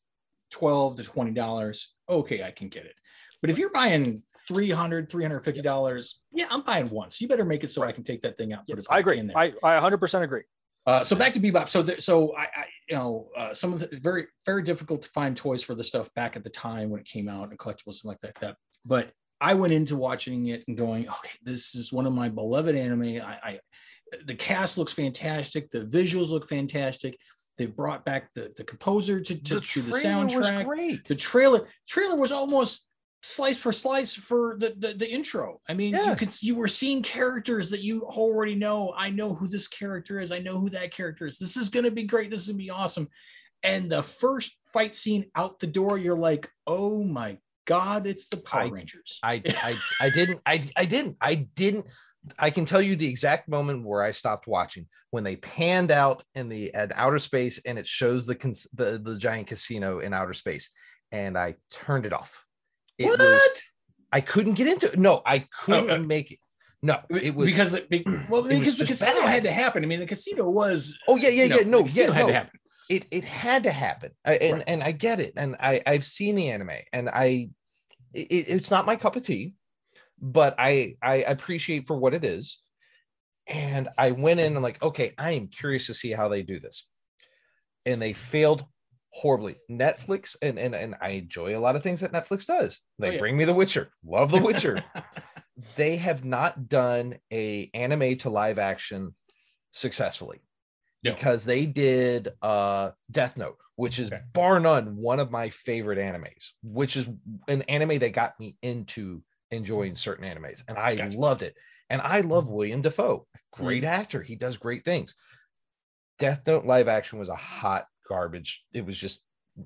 twelve to twenty dollars, okay, I can get it. But if you're buying 300 350 dollars, yeah, I'm buying one. So you better make it so I can take that thing out. yes, it I agree. in there. I I 100% agree. Uh, so back to Bebop. So there, so I, I you know uh, some of the very very difficult to find toys for the stuff back at the time when it came out and collectibles and like that, that. But I went into watching it and going, okay, this is one of my beloved anime. I, I the cast looks fantastic. The visuals look fantastic. They brought back the the composer to to, the trailer was soundtrack. great. The trailer trailer was almost slice for slice for the, the the intro. I mean, Yeah. you could you were seeing characters that you already know. I know who this character is. I know who that character is. This is gonna be great. This is gonna be awesome. And the first fight scene out the door, you're like, oh my god, it's the Power I- Rangers. I I I didn't I I didn't I didn't I can tell you the exact moment where I stopped watching when they panned out in the at outer space and it shows the cons- the the giant casino in outer space and I turned it off. It what? was I couldn't get into it. No, I couldn't make it. No, it was because the, be- well because the casino bad. had to happen. I mean, the casino was Oh yeah, yeah, yeah. No, the yeah, had no. to happen. it it had to happen I, and Right. and i get it and i i've seen the anime and i it, it's not my cup of tea but i i appreciate for what it is and i went in and like okay i am curious to see how they do this and they failed horribly. Netflix and and, and i enjoy a lot of things that netflix does. Oh, they Oh, yeah. bring me the witcher. Love the witcher. They have not done a anime to live action successfully No. because they did uh death note which is Okay. bar none one of my favorite animes which is an anime that got me into enjoying mm. certain animes and i Gotcha. loved it. And i love mm. william dafoe great mm. actor. He does great things. Death note live action was a hot garbage it was just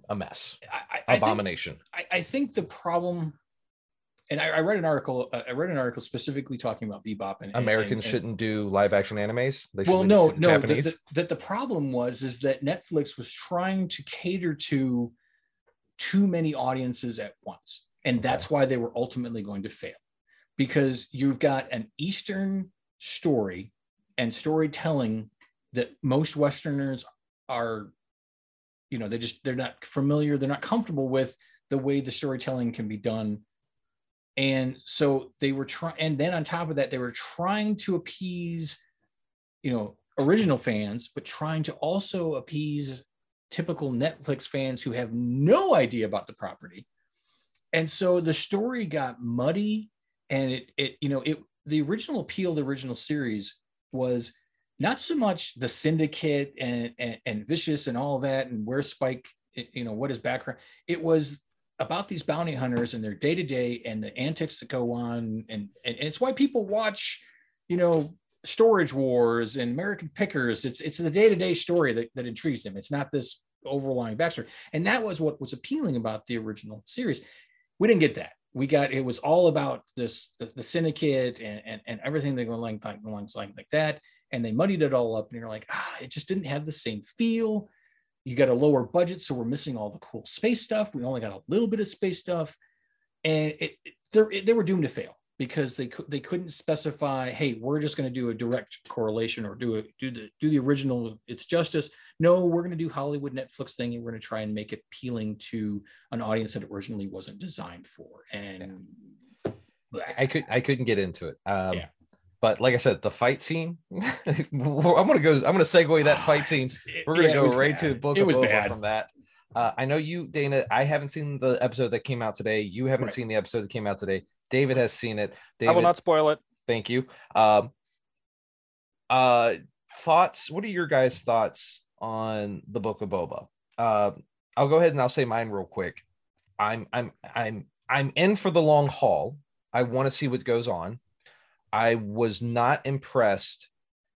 a mess I, I, I think abomination I, I think the problem, and I, I read an article. Uh, I read an article specifically talking about Bebop and and- Americans and- and- shouldn't do live action animes. They well no no the- Japanese. the- that the problem was is that netflix was trying to cater to too many audiences at once and that's why they were ultimately going to fail because you've got an eastern story and storytelling that most westerners are you know they just they're not familiar they're not comfortable with the way the storytelling can be done. And so they were trying and then on top of that they were trying to appease you know original fans but trying to also appease typical netflix fans who have no idea about the property. And so the story got muddy and it it you know it the original appeal the original series was not so much the syndicate and and, and vicious and all that and where spike you know what his background it was about these bounty hunters and their day to day and the antics that go on, and, and it's why people watch, you know, Storage Wars and American Pickers. It's it's the day to day story that, that intrigues them. It's not this overlying backstory, and that was what was appealing about the original series. We didn't get that. We got it was all about this the, the syndicate and, and and everything that go along along like like that, and they muddied it all up. And you're like, ah, it just didn't have the same feel you got a lower budget so we're missing all the cool space stuff we only got a little bit of space stuff and it, it, they were doomed to fail because they could they couldn't specify hey we're just going to do a direct correlation or do a do the do the original it's justice no we're going to do hollywood netflix thing and we're going to try and make it appealing to an audience that it originally wasn't designed for and I could I couldn't get into it. Um, Yeah. But like I said, the fight scene. I'm gonna go. I'm gonna segue that fight scene. We're gonna Yeah, go right bad. to the Book it of was Boba bad from that. Uh, I know you, Dana. I haven't seen the episode that came out today. You haven't Right. seen the episode that came out today. David has seen it. I will not spoil it. thank you. Um, uh, thoughts? What are your guys' thoughts on the Book of Boba? Uh, I'll go ahead and I'll say mine real quick. I'm I'm I'm I'm in for the long haul. I want to see what goes on. I was not impressed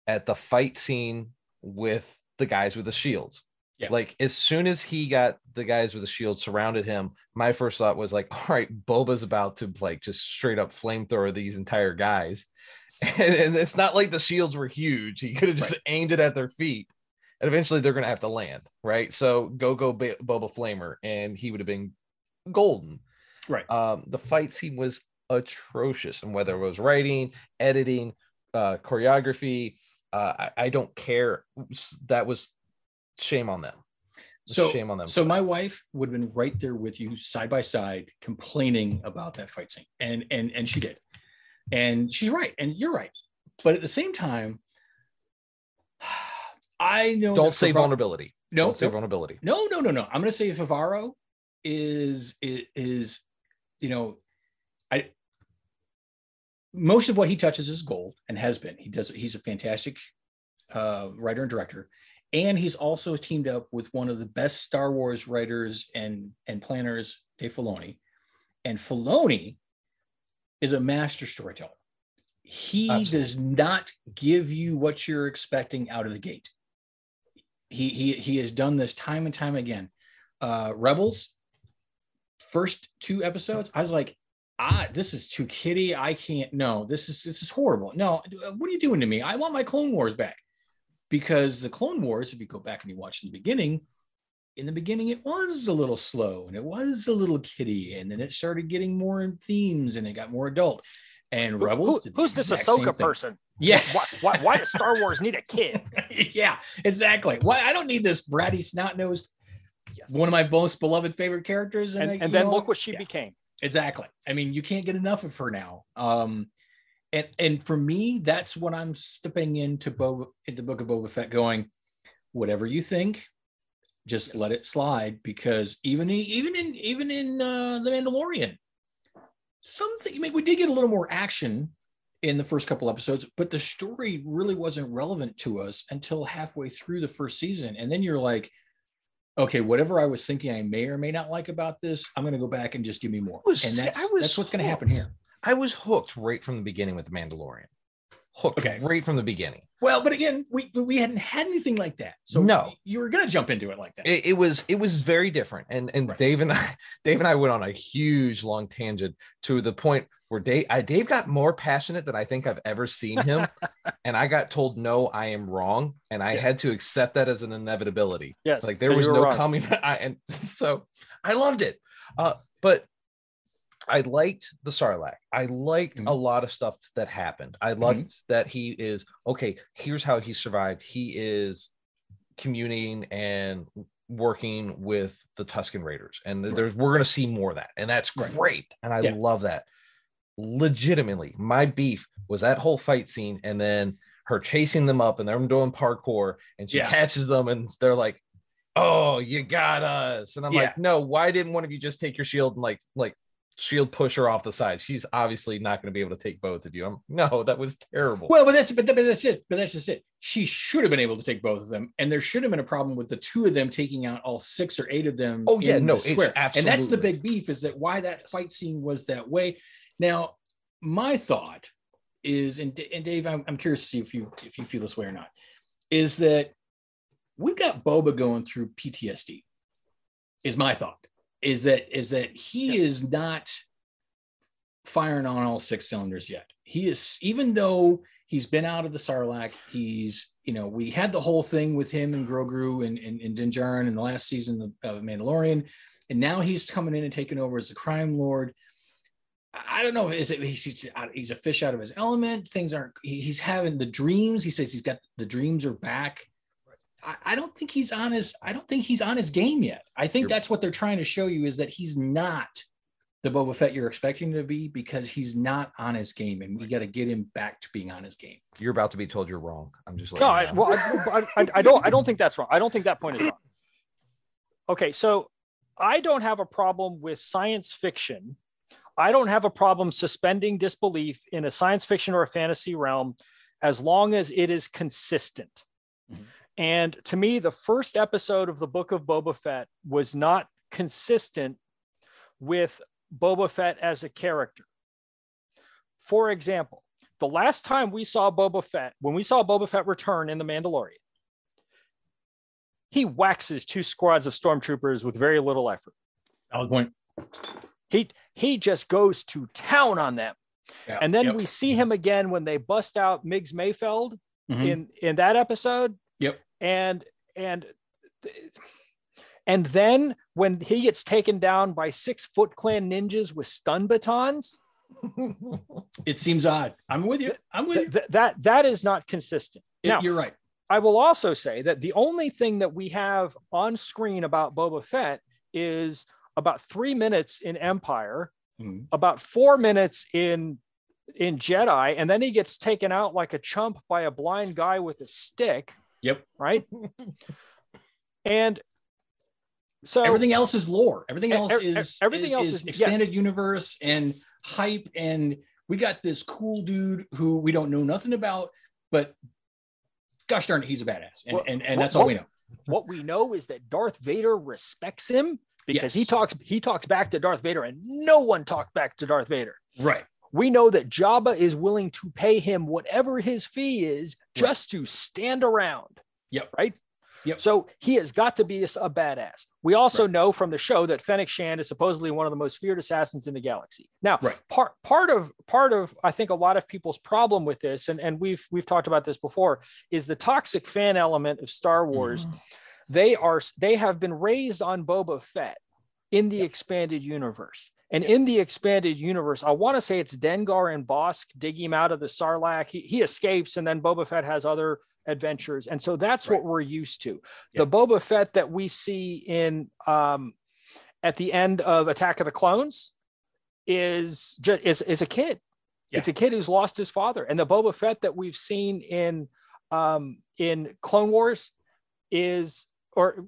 at the fight scene with the guys with the shields. Yeah. Like as soon as he got the guys with the shield surrounded him, my first thought was like, all right, Boba's about to like just straight up flamethrower these entire guys. And, and it's not like the shields were huge. He could have just aimed it at their feet. And eventually they're going to have to land, right? So go go Ba- Boba Flamer, and he would have been golden. right Um, the fight scene was atrocious, and whether it was writing, editing, uh, choreography, uh, I, I don't care. That was shame on them. So- shame on them. So my wife would have been right there with you side by side complaining about that fight scene. And and and she did. And she's right. And you're right. But at the same time, I know don't say Favar- vulnerability. No, don't say no, vulnerability. no, no, no, no. I'm gonna say Favreau is is, is you know, most of what he touches is gold and has been. He does he's a fantastic uh, writer and director. And he's also teamed up with one of the best Star Wars writers and, and planners, Dave Filoni. And Filoni is a master storyteller. He Absolutely. does not give you what you're expecting out of the gate. He, he, he has done this time and time again. Uh, Rebels, first two episodes, I was like, ah, this is too kiddie. I can't. No, this is this is horrible. No, what are you doing to me? I want my Clone Wars back because the Clone Wars, if you go back and you watch in the beginning, in the beginning it was a little slow and it was a little kiddie, and then it started getting more in themes and it got more adult. And Who- Rebels, who- who's this Ahsoka person? Yeah, Why, why, why does Star Wars need a kid? yeah, exactly. Why I don't need this bratty snot nosed. Yes. One of my most beloved favorite characters, and, I- and then know, look what she yeah. became. Exactly. I mean, you can't get enough of her now. Um, and and for me, that's what I'm stepping into Boba into Book of Boba Fett, going, whatever you think, just let it slide because even in, even in even in uh, the Mandalorian, something. I mean, we did get a little more action in the first couple episodes, but the story really wasn't relevant to us until halfway through the first season, and then you're like. Okay, whatever I was thinking I may or may not like about this, I'm going to go back and just give me more. was- and that's, I was that's what's going to happen here. I was hooked right from the beginning with the Mandalorian. Hooked Okay. right from the beginning. Well, but again, we we hadn't had anything like that. So No. you were gonna jump into it like that. It, it was it was very different, and and Right. Dave and I, Dave and I went on a huge long tangent to the point where Dave I, Dave got more passionate than I think I've ever seen him, and I got told no, I am wrong, and I Yeah. had to accept that as an inevitability. Yes. like there was no wrong. coming I, and so i loved it uh but i liked the sarlacc i liked a Mhm. lot of stuff that happened i loved that he is okay here's how he survived he is communing and working with the tusken raiders and Right. there's we're going to see more of that and that's Right. great and i Yeah. love that legitimately my beef was that whole fight scene and then her chasing them up and them doing parkour and she Yeah. catches them and they're like oh you got us and i'm Yeah. like no why didn't one of you just take your shield and like like shield push her off the side she's obviously not going to be able to take both of you i'm no that was terrible Well, but that's but, but that's it. But that's just it. She should have been able to take both of them, and there should have been a problem with the two of them taking out all six or eight of them. Oh, yeah, in no, square. And that's the big beef is that why that fight scene was that way. Now, my thought is, and, and Dave, I'm, I'm curious to see if you if you feel this way or not, is that we've got Boba going through PTSD. Is my thought is that is that he is not firing on all six cylinders yet. He is, even though he's been out of the Sarlacc, he's, you know, we had the whole thing with him and Grogu and, and, and Din Djarin in the last season of, Mandalorian. And now he's coming in and taking over as the crime lord. I don't know. Is it he's, he's, he's a fish out of his element? Things aren't, he- he's having the dreams. He says he's got the dreams are back. I, I don't think he's on his, I don't think he's on his game yet. I think You're- that's what they're trying to show you is that he's not the Boba Fett you're expecting him to be because he's not on his game, and we got to get him back to being on his game. you're about to be told you're wrong i'm just like No, I, well, I, I, I don't. I don't think that's wrong. I don't think that point is wrong. Okay, so I don't have a problem with science fiction. I don't have a problem suspending disbelief in a science fiction or a fantasy realm as long as it is consistent. Mhm. And to me, the first episode of the Book of Boba Fett was not consistent with Boba Fett as a character. For example, the last time we saw Boba Fett, when we saw Boba Fett return in The Mandalorian, he waxes two squads of stormtroopers with very little effort. Valid point. He he just goes to town on them. Yeah. And then Yep. we see him again when they bust out Miggs Mayfeld Mhm. in in that episode. Yep. And and and then when he gets taken down by six Foot Clan ninjas with stun batons, it seems odd. I'm with you. I'm with you. th- th- that that is not consistent. It- Now, you're right. I will also say that the only thing that we have on screen about Boba Fett is about three minutes in Empire, Mhm. about four minutes in in Jedi, and then he gets taken out like a chump by a blind guy with a stick, Yep. right? and so Everything else is lore. Everything else e- is everything is- else is is- yes. expanded universe and hype. And we got this cool dude who we don't know nothing about, but gosh darn it, he's a badass, and Well, and, and well, that's all we know. what we know is that Darth Vader respects him because he talks he talks back to Darth Vader, and no one talked back to Darth Vader. Right. We know that Jabba is willing to pay him whatever his fee is just to stand around. Yep. Right. Yep. So he has got to be a, a badass. We also know from the show that Fennec Shand is supposedly one of the most feared assassins in the galaxy. Now, Right. part part of part of I think a lot of people's problem with this, and, and we've we've talked about this before, is the toxic fan element of Star Wars. Mm. They are they have been raised on Boba Fett in the expanded universe. And in the expanded universe, I want to say it's Dengar and Bosk dig him out of the Sarlacc. He, he escapes, and then Boba Fett has other adventures. And so that's Right. what we're used to. Yeah. The Boba Fett that we see in um, at the end of Attack of the Clones is just is, is a kid. Yeah. It's a kid who's lost his father. And the Boba Fett that we've seen in um, in Clone Wars is or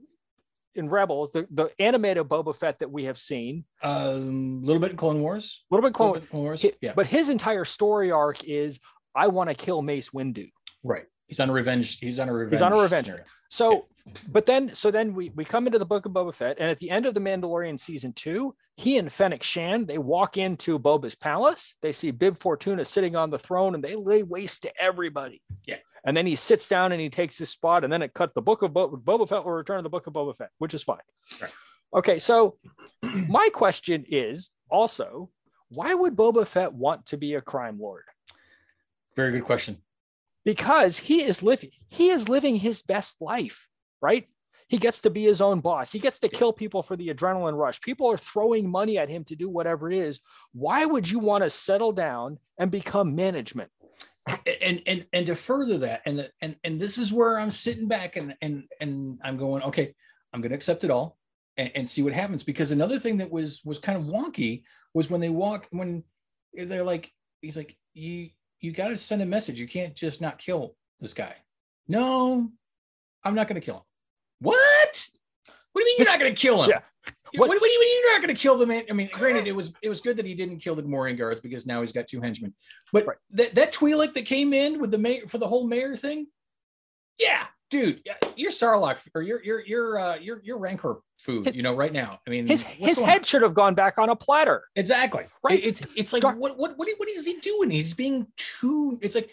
in Rebels, the, the animated Boba Fett that we have seen, A um, little bit in Clone Wars. a little bit Little Clone, bit Clone Wars. Yeah. but his entire story arc is I want to kill Mace Windu. Right. He's on a revenge. He's on a revenge. He's on a revenge. scenario. So, but then, so then we we come into the book of Boba Fett, and at the end of the Mandalorian season two, he and Fennec Shand they walk into Boba's palace. They see Bib Fortuna sitting on the throne, and they lay waste to everybody. Yeah. And then he sits down and he takes his spot, and then it cut the book of Bo- Boba Fett will return to the book of Boba Fett, which is fine. Right. Okay, so my question is also, why would Boba Fett want to be a crime lord? Very good question. because he is living he is living his best life right he gets to be his own boss he gets to kill people for the adrenaline rush people are throwing money at him to do whatever it is why would you want to settle down and become management and and and to further that and and and this is where i'm sitting back and and and i'm going okay i'm going to accept it all and, and see what happens. Because another thing that was was kind of wonky was when they walk when they're like he's like you you got to send a message. You can't just not kill this guy. No i'm not going to kill him. What? What do you mean you're not going to kill him? Yeah. What, What- what, do you mean you're not going to kill the man? I mean, granted, it was it was good that he didn't kill the Gamorrean guards because now he's got two henchmen. But Right. that that Twi'lek that came in with the mayor for the whole mayor thing, yeah, dude, yeah, you're Sarlacc or you're you're you're uh, you're you're Rancor food, His- you know, right now. I mean, his his head on? should have gone back on a platter exactly Right. It- It's it's like Gar- what what what what is he doing? He's being too. It's like.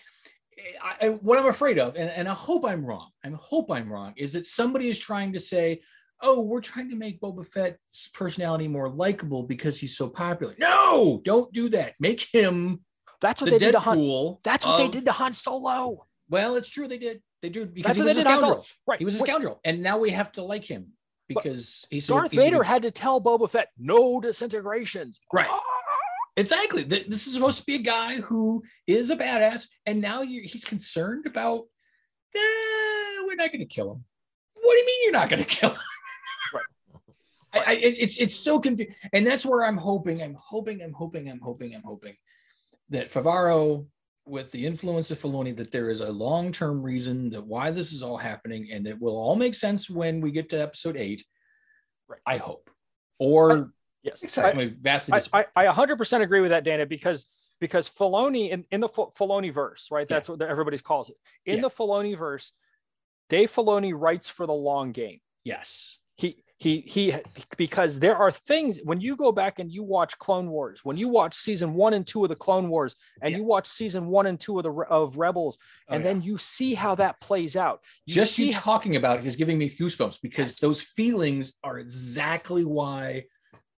I, I- what I'm afraid of, and, and I hope I'm wrong. I hope I'm wrong, is that somebody is trying to say, "Oh, we're trying to make Boba Fett's personality more likable because he's so popular." No, don't do that. Make him that's what the they did to Han Deadpool. that's what they did to Han Solo Well, it's true. They did. They did because that's he was a did to Han scoundrel. Right He was a Wait, scoundrel, and now we have to like him But because he's so Darth to- Vader had to tell Boba Fett no disintegrations Right. Ah! Exactly. This is supposed to be a guy who is a badass, and now he's concerned about. "Eh, we're not going to kill him. What do you mean you're not going to kill him? Right. I, I, it's it's so confusing, and that's where I'm hoping, I'm hoping, I'm hoping, I'm hoping, I'm hoping that Favreau, with the influence of Filoni, that there is a long term reason that why this is all happening, and it will all make sense when we get to episode eight. Right. I hope, or yes exactly, vastly I. I, I 100% agree with that, Dana, because because Filoni in, in the F- Filoni verse, right? That's what everybody calls it. In Yeah. the Filoni verse, Dave Filoni writes for the long game. yes. He he he because there are things when you go back and you watch Clone Wars, when you watch season one and two of the Clone Wars, and Yeah. you watch season one and two of the of Rebels, Oh, and yeah. then you see how that plays out. You just you talking about it is giving me goosebumps because those feelings are exactly why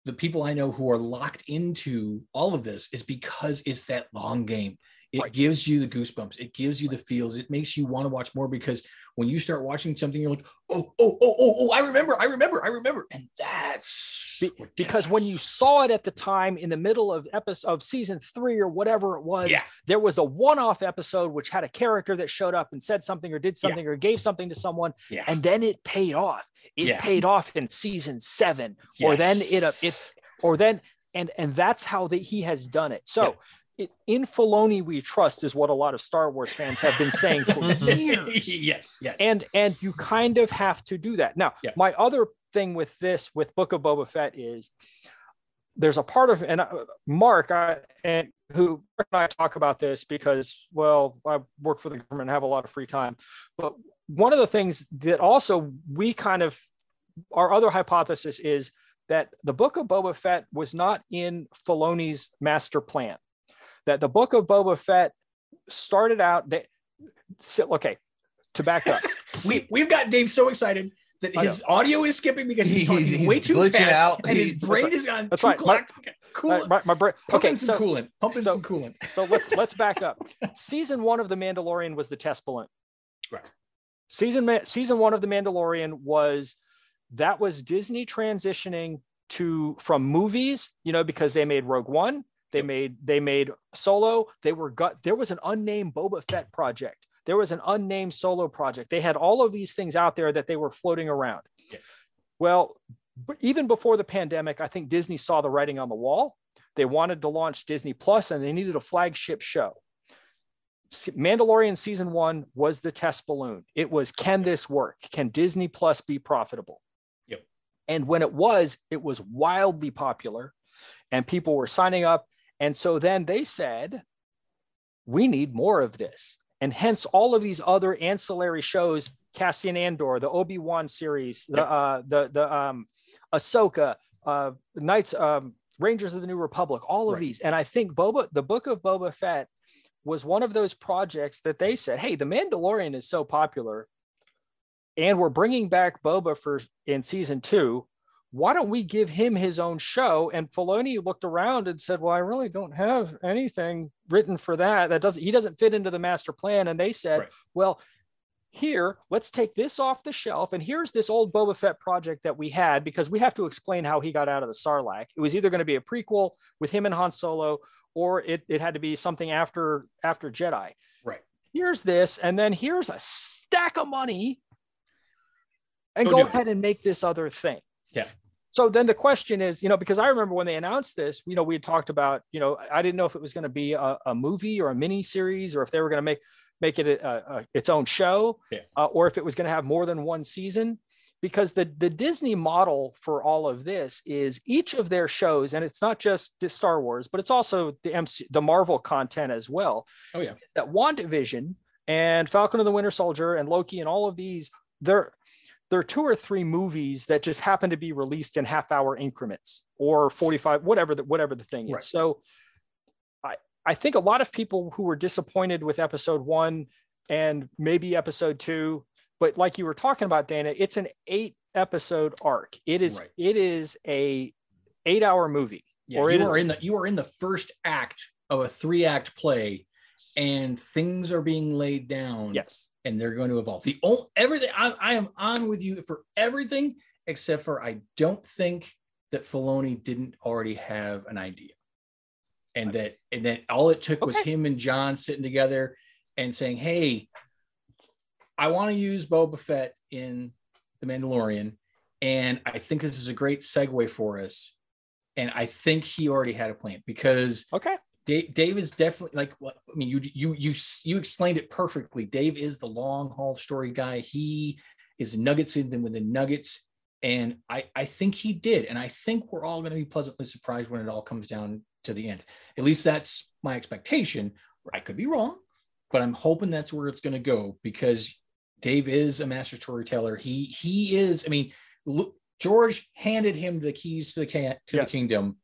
the people I know who are locked into all of this is because it's that long game. It Right. gives you the goosebumps. It gives you the feels. It makes you want to watch more because when you start watching something, you're like, oh, oh, oh, oh, oh, I remember, I remember, I remember. And that's Be- because when you saw it at the time in the middle of episode of season three or whatever it was, Yeah. there was a one-off episode which had a character that showed up and said something or did Yeah. something or gave something to someone, yeah. and then it paid off. It Yeah. paid off in season seven, or then it it or then and and that's how that he has done it. So. In Filoni, we trust is what a lot of Star Wars fans have been saying for years yes, yes. and and you kind of have to do that now Yeah. my other thing with this with book of boba fett is there's a part of and uh, mark I, and who Mark and i talk about this because well i work for the government and have a lot of free time but one of the things that also we kind of our other hypothesis is that the book of boba fett was not in filoni's master plan that the book of boba fett started out that so- okay to back up we, we've got Dave so excited that his audio is skipping because he's, He's- talking he's way too fast, out. and his brain That's is on That's two right. clock. Cool. my, my, my brain Pumping okay some so coolant. Pumping so- some coolant. so let's let's back up. Season one of The Mandalorian was the test balloon. Right. Season season one of The Mandalorian was that was Disney transitioning to from movies, you know, because they made Rogue One, they Yep. made they made Solo. They were got there was an unnamed Boba Fett project. There was an unnamed Solo project. They had all of these things out there that they were floating around. Yeah. Well, even before the pandemic, I think Disney saw the writing on the wall. They wanted to launch Disney Plus and they needed a flagship show. Mandalorian season one was the test balloon. It was can this work? Can Disney Plus be profitable? Yep. And when it was, it was wildly popular and people were signing up. And so then they said, we need more of this. and hence all of these other ancillary shows, Cassian Andor, the Obi Wan series, the uh, the the um, Ahsoka, uh, Knights, um, Rangers of the New Republic, all of Right. these, and I think Boba, the Book of Boba Fett, was one of those projects that they said, "Hey, the Mandalorian is so popular, and we're bringing back Boba for in season two. Why don't we give him his own show?" And Filoni looked around and said, "Well, I really don't have anything written for that. That doesn't he doesn't fit into the master plan." And they said, Right. "Well." Here, let's take this off the shelf. And here's this old Boba Fett project that we had because we have to explain how he got out of the Sarlacc. It was either going to be a prequel with him and Han Solo, or it, it had to be something after after Jedi. Right. Here's this, and then here's a stack of money, and Go go do it. ahead and make this other thing. Yeah. So then the question is, you know, because I remember when they announced this, you know, we had talked about, you know, I didn't know if it was going to be a, a movie or a mini series, or if they were going to make make it a, a, its own show, Yeah. uh, or if it was going to have more than one season. Because the the Disney model for all of this is each of their shows, and it's not just the Star Wars, but it's also the MC, the Marvel content as well. Oh yeah. Is that WandaVision and Falcon and the Winter Soldier and Loki and all of these, they're there are two or three movies that just happen to be released in half hour increments or 45 whatever the whatever the thing is Right. so i i think a lot of people who were disappointed with episode one and maybe episode two but like you were talking about dana it's an eight episode arc it is Right. it is a eight hour movie Yeah, Or you are in the you are in the first act of a three act play, and things are being laid down. yes and they're going to evolve. The only everything I, I am on with you for everything except for I don't think that Filoni didn't already have an idea, and that and that all it took was him and Jon sitting together and saying, "Hey, I want to use Boba Fett in the Mandalorian, and I think this is a great segue for us." And I think he already had a plan because okay Dave, Dave is definitely like what I mean. You you you you explained it perfectly. Dave is the long haul story guy. He is nuggets in them with the nuggets, and I I think he did, and I think we're all going to be pleasantly surprised when it all comes down to the end. At least that's my expectation. I could be wrong, but I'm hoping that's where it's going to go because Dave is a master storyteller. He he is. I mean, look, George handed him the keys to the can to Yes. the kingdom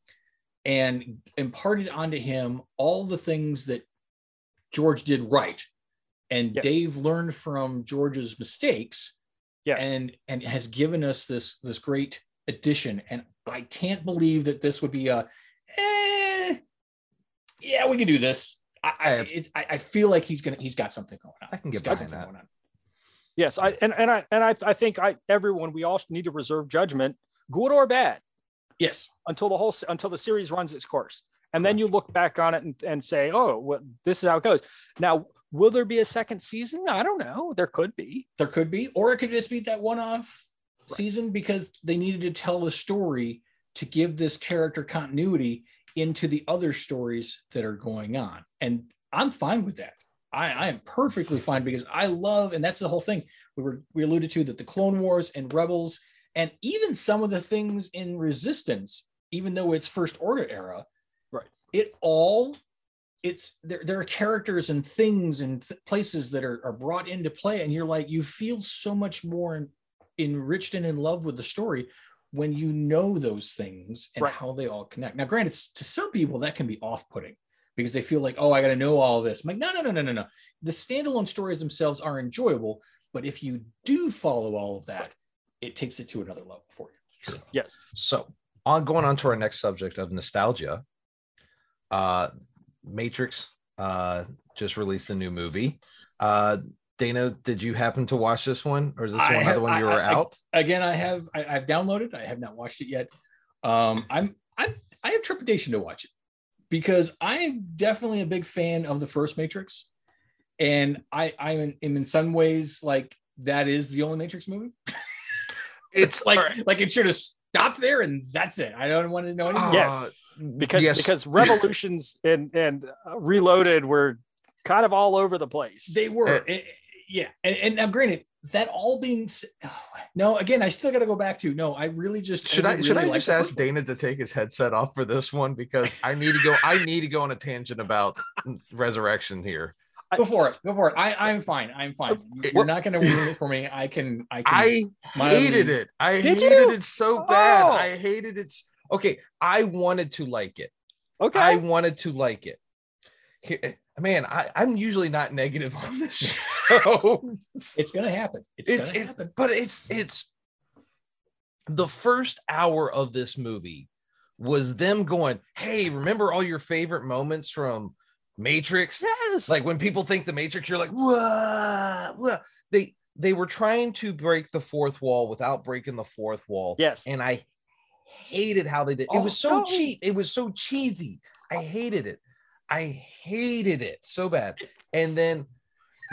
and imparted onto him all the things that George did right. And Yes. Dave learned from George's mistakes yes and and has given us this this great addition. And I can't believe that this would be a eh, yeah, we can do this. I I, it, I I feel like he's gonna he's got something going on. I can get behind something that. going on. yes i and, and i and i i think i everyone we all need to reserve judgment good or bad Yes. until the whole until the series runs its course and then you look back on it and, and say oh well, this is how it goes now will there be a second season i don't know there could be There could be, or it could just be that one-off season because they needed to tell a story to give this character continuity into the other stories that are going on. And I'm fine with that. I, I am perfectly fine because I love, and that's the whole thing. We were we alluded to that the Clone Wars and Rebels, and even some of the things in Resistance, even though it's First Order era, Right. It all it's there, there are characters and things and th- places that are, are brought into play and you're like you feel so much more en- enriched and in love with the story when you know those things and Right. how they all connect now granted to some people that can be off-putting because they feel like oh i got to know all this I'm like no no no no no no the standalone stories themselves are enjoyable but if you do follow all of that it takes it to another level for you So, yes So on going on to our next subject of nostalgia, uh Matrix uh just released a new movie. Uh Dana, did you happen to watch this one? Or is this I one have- another one you I- were I- out? again i have I, i've downloaded i have not watched it yet um i'm i'm i have trepidation to watch it because i'm definitely a big fan of the first matrix and i i'm in, am in some ways like that is the only matrix movie It's like all right. like it should have stopped there and that's it i don't want to know anymore Yes. Uh, because yes. because revolutions and and uh, reloaded were kind of all over the place they were Uh, yeah and, and now granted that all being s- oh, no again i still got to go back to no i really just should I only should I like just ask. Dana to take his headset off for this one because I need to go I need to go on a tangent about resurrection here. Go for it. Go for it. I, I'm fine. I'm fine. You're not going to ruin it for me. I can. I can. I hated it. I Did hated you? it so bad. Oh. I hated it. Okay, I wanted to like it. Okay. I wanted to like it. Here, eh, man, I, I'm usually not negative on this show. It's going to happen. It's, it's to it- happen. but it's it's the first hour of this movie was them going, "Hey, remember all your favorite moments from Matrix?" yes. Like when people think the Matrix, you're like, "Whoa, whoa." They they were trying to break the fourth wall without breaking the fourth wall, yes. and I hated how they did. It Oh, was so no. cheap. It was so cheesy. I hated it. I hated it so bad. And then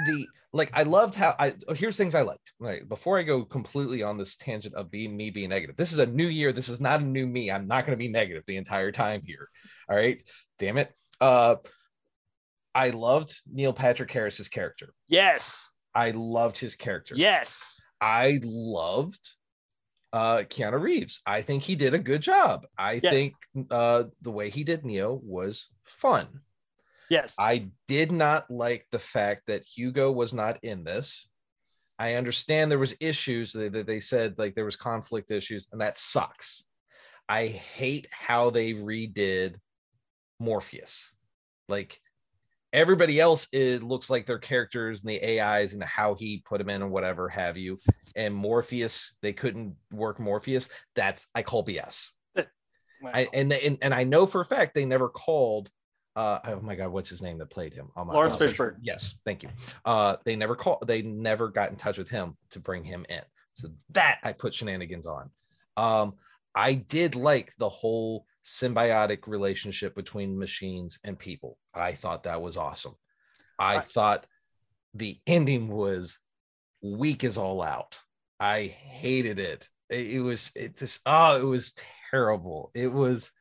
the like, I loved how I. oh, Here's things I liked. Right before I go completely on this tangent of being me being negative. This is a new year. This is not a new me. I'm not going to be negative the entire time here. All right. Damn it. Uh, I loved Neil Patrick Harris's character. yes. I loved his character. Yes. I loved uh Keanu Reeves. I think he did a good job. I Yes. think uh the way he did Neo was fun. Yes. I did not like the fact that Hugo was not in this. I understand there was issues that that they said like there was conflict issues and that sucks. I hate how they redid Morpheus. Like everybody else it looks like their characters and the AIs and how he put them in and whatever have you. And Morpheus, they couldn't work Morpheus. That's I call BS. I, and, they, and and I know for a fact they never called. Uh, oh my God, what's his name that played him? Oh my- Lawrence oh, Fishburne. Yes, thank you. Uh, they never called. They never got in touch with him to bring him in. So that I put shenanigans on. Um, I did like the whole symbiotic relationship between machines and people. I thought that was awesome. I I- thought the ending was weak as all out. I hated it. It, it was it just oh, it was terrible. It was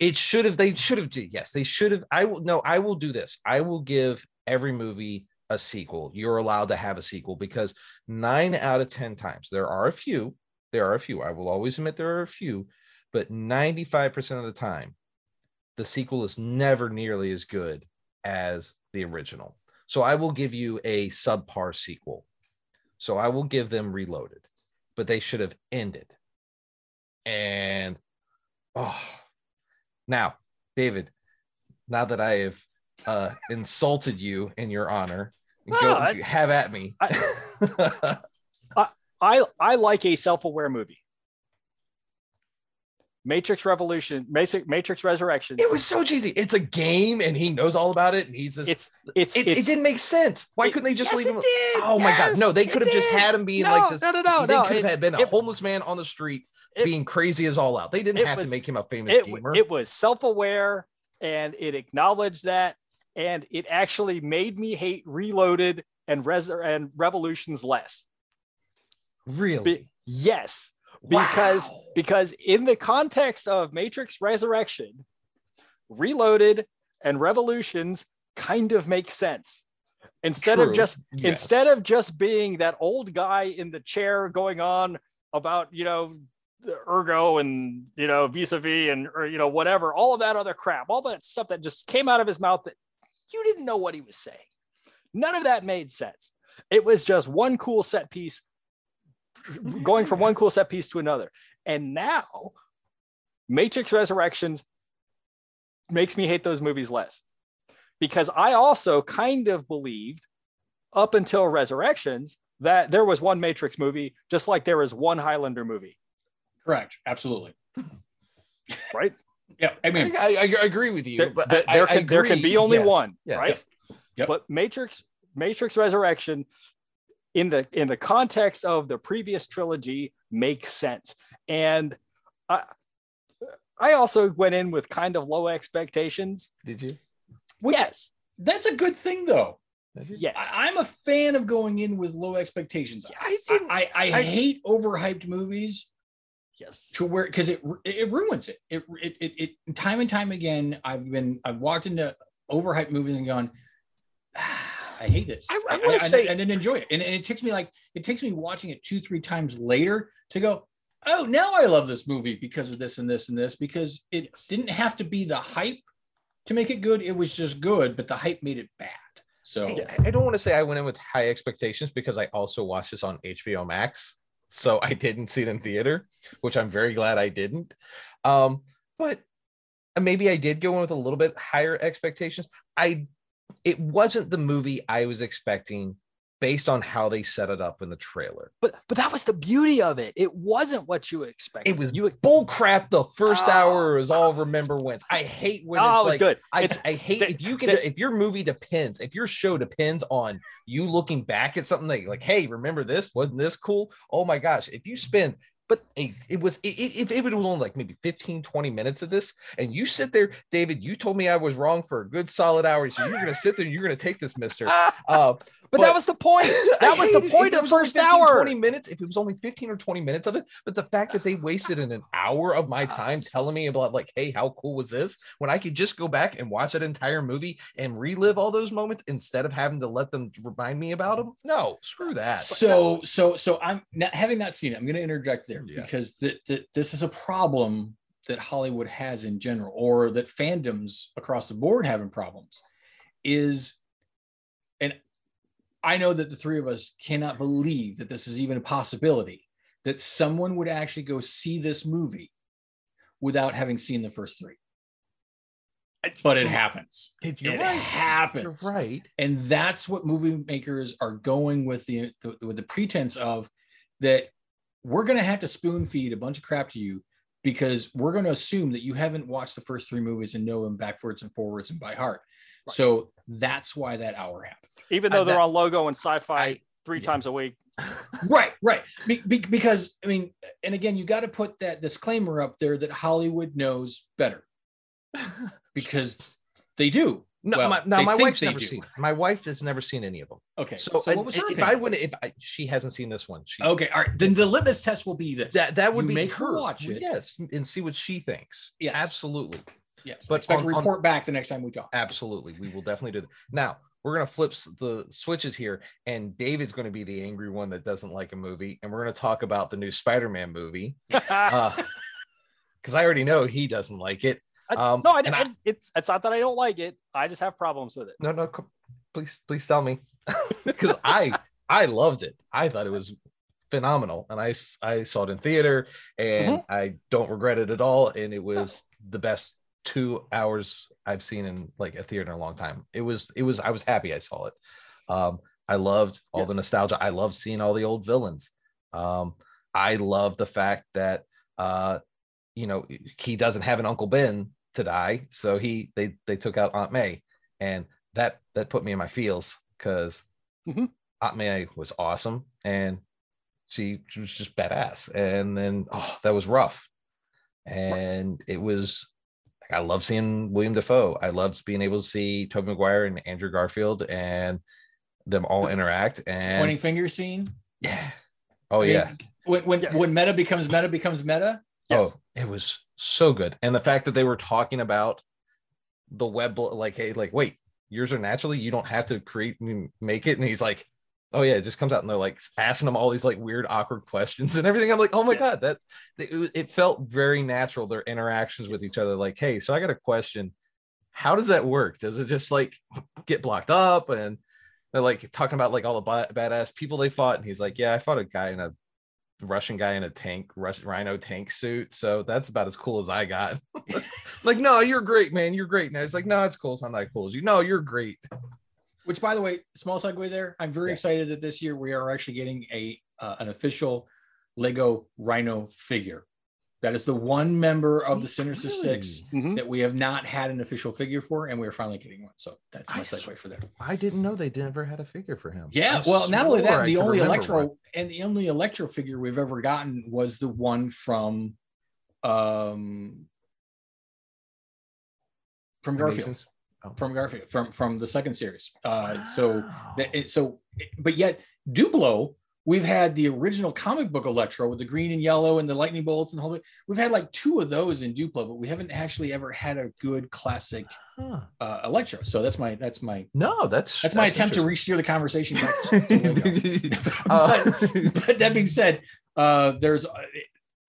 it should have they should have yes, they should have I will no, I will do this. I will give every movie a sequel. You're allowed to have a sequel because 9 out of 10 times there are a few, there are a few. I will always admit there are a few, but 95% of the time the sequel is never nearly as good as the original. So I will give you a subpar sequel. So I will give them Reloaded, but they should have ended. And oh, now, David, now that I have uh, insulted you in your honor, No, go I- have at me. I I I like a self-aware movie. Matrix Revolution, Matrix, Matrix Resurrection. it was so cheesy. It's a game, and he knows all about it, and he's just. It's it's it, it's it didn't make sense. Why it- couldn't they just yes, leave him? it did. Oh my god! No, they could have just had him being No, like this. no, no, no, They no. could It- have been a it- homeless man on the street it- being crazy as all out. They didn't have was- to make him a famous it, gamer. it was self-aware and it acknowledged that and it actually made me hate reloaded and res and revolutions less really? Be- yes because Wow. because in the context of matrix resurrection reloaded and revolutions kind of make sense instead True. of just Yes. instead of just being that old guy in the chair going on about you know ergo and you know vis-a-vis and or you know whatever all of that other crap all that stuff that just came out of his mouth that you didn't know what he was saying none of that made sense it was just one cool set piece going from one cool set piece to another and now matrix resurrections makes me hate those movies less because i also kind of believed up until resurrections that there was one matrix movie just like there was one highlander movie Correct. Absolutely. right Yeah. I mean, I, I, I agree with you, there, but there- I- there I can there can be only Yes. one Yes. right Yep. but matrix matrix resurrection in the in the context of the previous trilogy makes sense and i i also went in with kind of low expectations Did you? Which- yes that's a good thing, though. Yes I, I'm a fan of going in with low expectations. Yes. I, didn't, I, I, I- hate overhyped movies yes to where because it it ruins it. It, it it it time and time again. I've been I've walked into overhyped movies and gone. "Ah, I hate this. I- I wanna say- I didn't enjoy it, and, and it takes me like it takes me watching it two three times later to go. Oh, now I love this movie because of this and this and this because it didn't have to be the hype to make it good. It was just good, but the hype made it bad. So. I, I don't want to say I went in with high expectations because I also watched this on HBO Max. So I didn't see it in theater, which I'm very glad I didn't. Um, but maybe I did go in with a little bit higher expectations. I it wasn't the movie I was expecting based on how they set it up in the trailer. But but that was the beauty of it. It wasn't what you expected. It was you. bull crap. The first Oh, hour is all remember wins. I hate when Oh, it's it was like good. I, It- I hate if you can if your movie depends if your show depends on you looking back at something like like hey remember this wasn't this cool oh my gosh if you spend but it, was if it was only like maybe 15 20 minutes of this and you sit there david you told me i was wrong for a good solid hour so you're gonna sit there you're gonna take this mister. Uh, but, that was the point. That was the point of the first 15, hour. 20 minutes if it was only 15 or 20 minutes of it but the fact that they wasted an hour of my time telling me about like hey how cool was this when i could just go back and watch that entire movie and relive all those moments instead of having to let them remind me about them no screw that so so so i'm not having not seen it i'm going to interject there Yeah. because th- th- this is a problem that hollywood has in general or that fandoms across the board having problems is and i know that the three of us cannot believe that this is even a possibility that someone would actually go see this movie without having seen the first three. But it happens. It- it right. happens. You're right. And that's what movie makers are going with the, the with the pretense of that we're going to have to spoon feed a bunch of crap to you because we're going to assume that you haven't watched the first three movies and know them backwards and forwards and by heart so that's why that hour happened. Even I- though they're that- on logo and sci-fi I- three yeah. times a week. right right. Be, be- because i mean and again you got to put that disclaimer up there that hollywood knows better. Because they do. No Well, my, now my wife's never do. seen it. my wife has never seen any of them. Okay so, so, and what was her if i wouldn't if I, she hasn't seen this one. She okay all right. Then the litmus test will be this. That that would be make her her. watch it. yes and see what she thinks. Yes. absolutely yes but but expect on- a on- report back the next time we talk Absolutely. We will definitely do that. Now, we're going to flip the switches here, and David's going to be the angry one that doesn't like a movie. And we're going to talk about the new Spider Man movie because I already know he doesn't like it. I- Um, no, I, and I, it's it's not that I don't like it. I just have problems with it. no, no, co- please, please tell me because I, I loved it. I thought it was phenomenal, and I I saw it in theater, and I don't regret it at all. And it was the best two hours I've seen in like a theater in a long time. It was, it was, I was happy I saw it. Um, I loved all Yes. the nostalgia. I loved seeing all the old villains. Um, I love the fact that uh, you know, he doesn't have an Uncle Ben to die, so he they they took out Aunt May, and that that put me in my feels because Mhm. Aunt May was awesome and she, she was just badass, and then oh that was rough, and it was. I love seeing William Dafoe. I loved being able to see Tobey Maguire and Andrew Garfield and them all interact. And pointing finger scene yeah, oh I mean, yeah, when when, Yes. when meta becomes meta becomes meta oh, Yes. Oh, it was so good. And the fact that they were talking about the web, like, hey, like, wait, yours are naturally, you don't have to create and make it. And he's like, oh, yeah, it just comes out. And they're like asking them all these like weird, awkward questions and everything. I'm like, oh my Yes. God, that's it, was- it felt very natural, their interactions with each other. Like, hey, so I got a question. How does that work? Does it just like get blocked up? And they're like talking about like all the ba- badass people they fought. And he's like, yeah, I fought a guy in a Russian guy in a tank, Russian rhino tank suit. So that's about as cool as I got. like, no, you're great, man. You're great. And I was like, no, it's cool. It's not that cool as you. No, you're great. Which by the way small segue there i'm very Yeah. excited that this year we are actually getting a uh, an official lego rhino figure that is the one member of the sinister six Really? Mhm. that we have not had an official figure for and we're finally getting one so that's my I segue for that I didn't know they never had a figure for him. yeah I well not only that I the only electro one. and the only electro figure we've ever gotten was the one from um from garfield Amazing- Oh. from Garfield from from the second series. Uh, so that it, so, but yet Duplo, we've had the original comic book Electro with the green and yellow and the lightning bolts and the whole. We've had like two of those in Duplo, but we haven't actually ever had a good classic Huh. uh, Electro. So that's my that's my No, that's that's my attempt to re-steer the conversation. back to Lego. interesting. Uh, but that being said, uh, there's uh,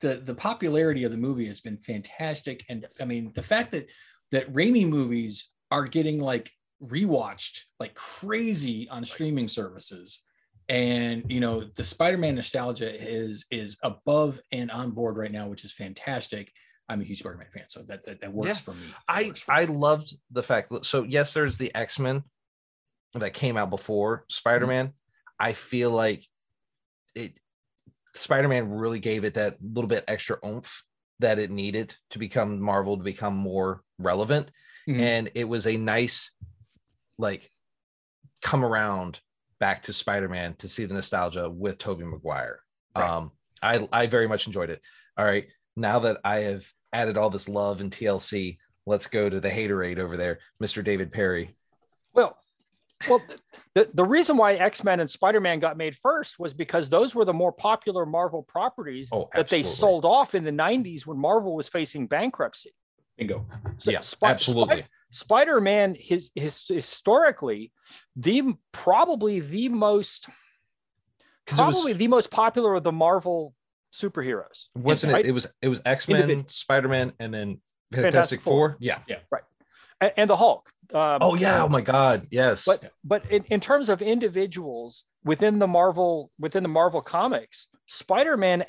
the the popularity of the movie has been fantastic, and I mean the fact that that Raimi movies are getting like rewatched like crazy on streaming services and you know the spider-man nostalgia is is above and on board right now which is fantastic i'm a huge spider-man fan so that that, that works Yeah. for me That I for me. I loved the fact that so yes, there's the X Men that came out before mm-hmm. Spider Man. I feel like it Spider Man really gave it that little bit extra oomph that it needed to become Marvel to become more relevant, Mhm. and it was a nice like come around back to Spider Man to see the nostalgia with Tobey Maguire. Right. Um, I I very much enjoyed it. All right, now that I have added all this love and TLC, let's go to the haterade over there, Mr. David Perry. Well, well, the, the reason why X-Men and Spider-Man got made first was because those were the more popular Marvel properties Oh, that they sold off in the 90s when Marvel was facing bankruptcy. Bingo So yeah, Spi- absolutely. Spi- Spider-Man his, his historically the probably the most it was- probably the most popular of the Marvel superheroes. Wasn't right? it? It was it was X Men, Individ- Spider Man, and then Fantastic Fantastic, Four. Four. Yeah. and, and the Hulk. Um, Oh yeah. Oh my God. Yes. but but in, in terms of individuals within the marvel within the marvel comics spider-man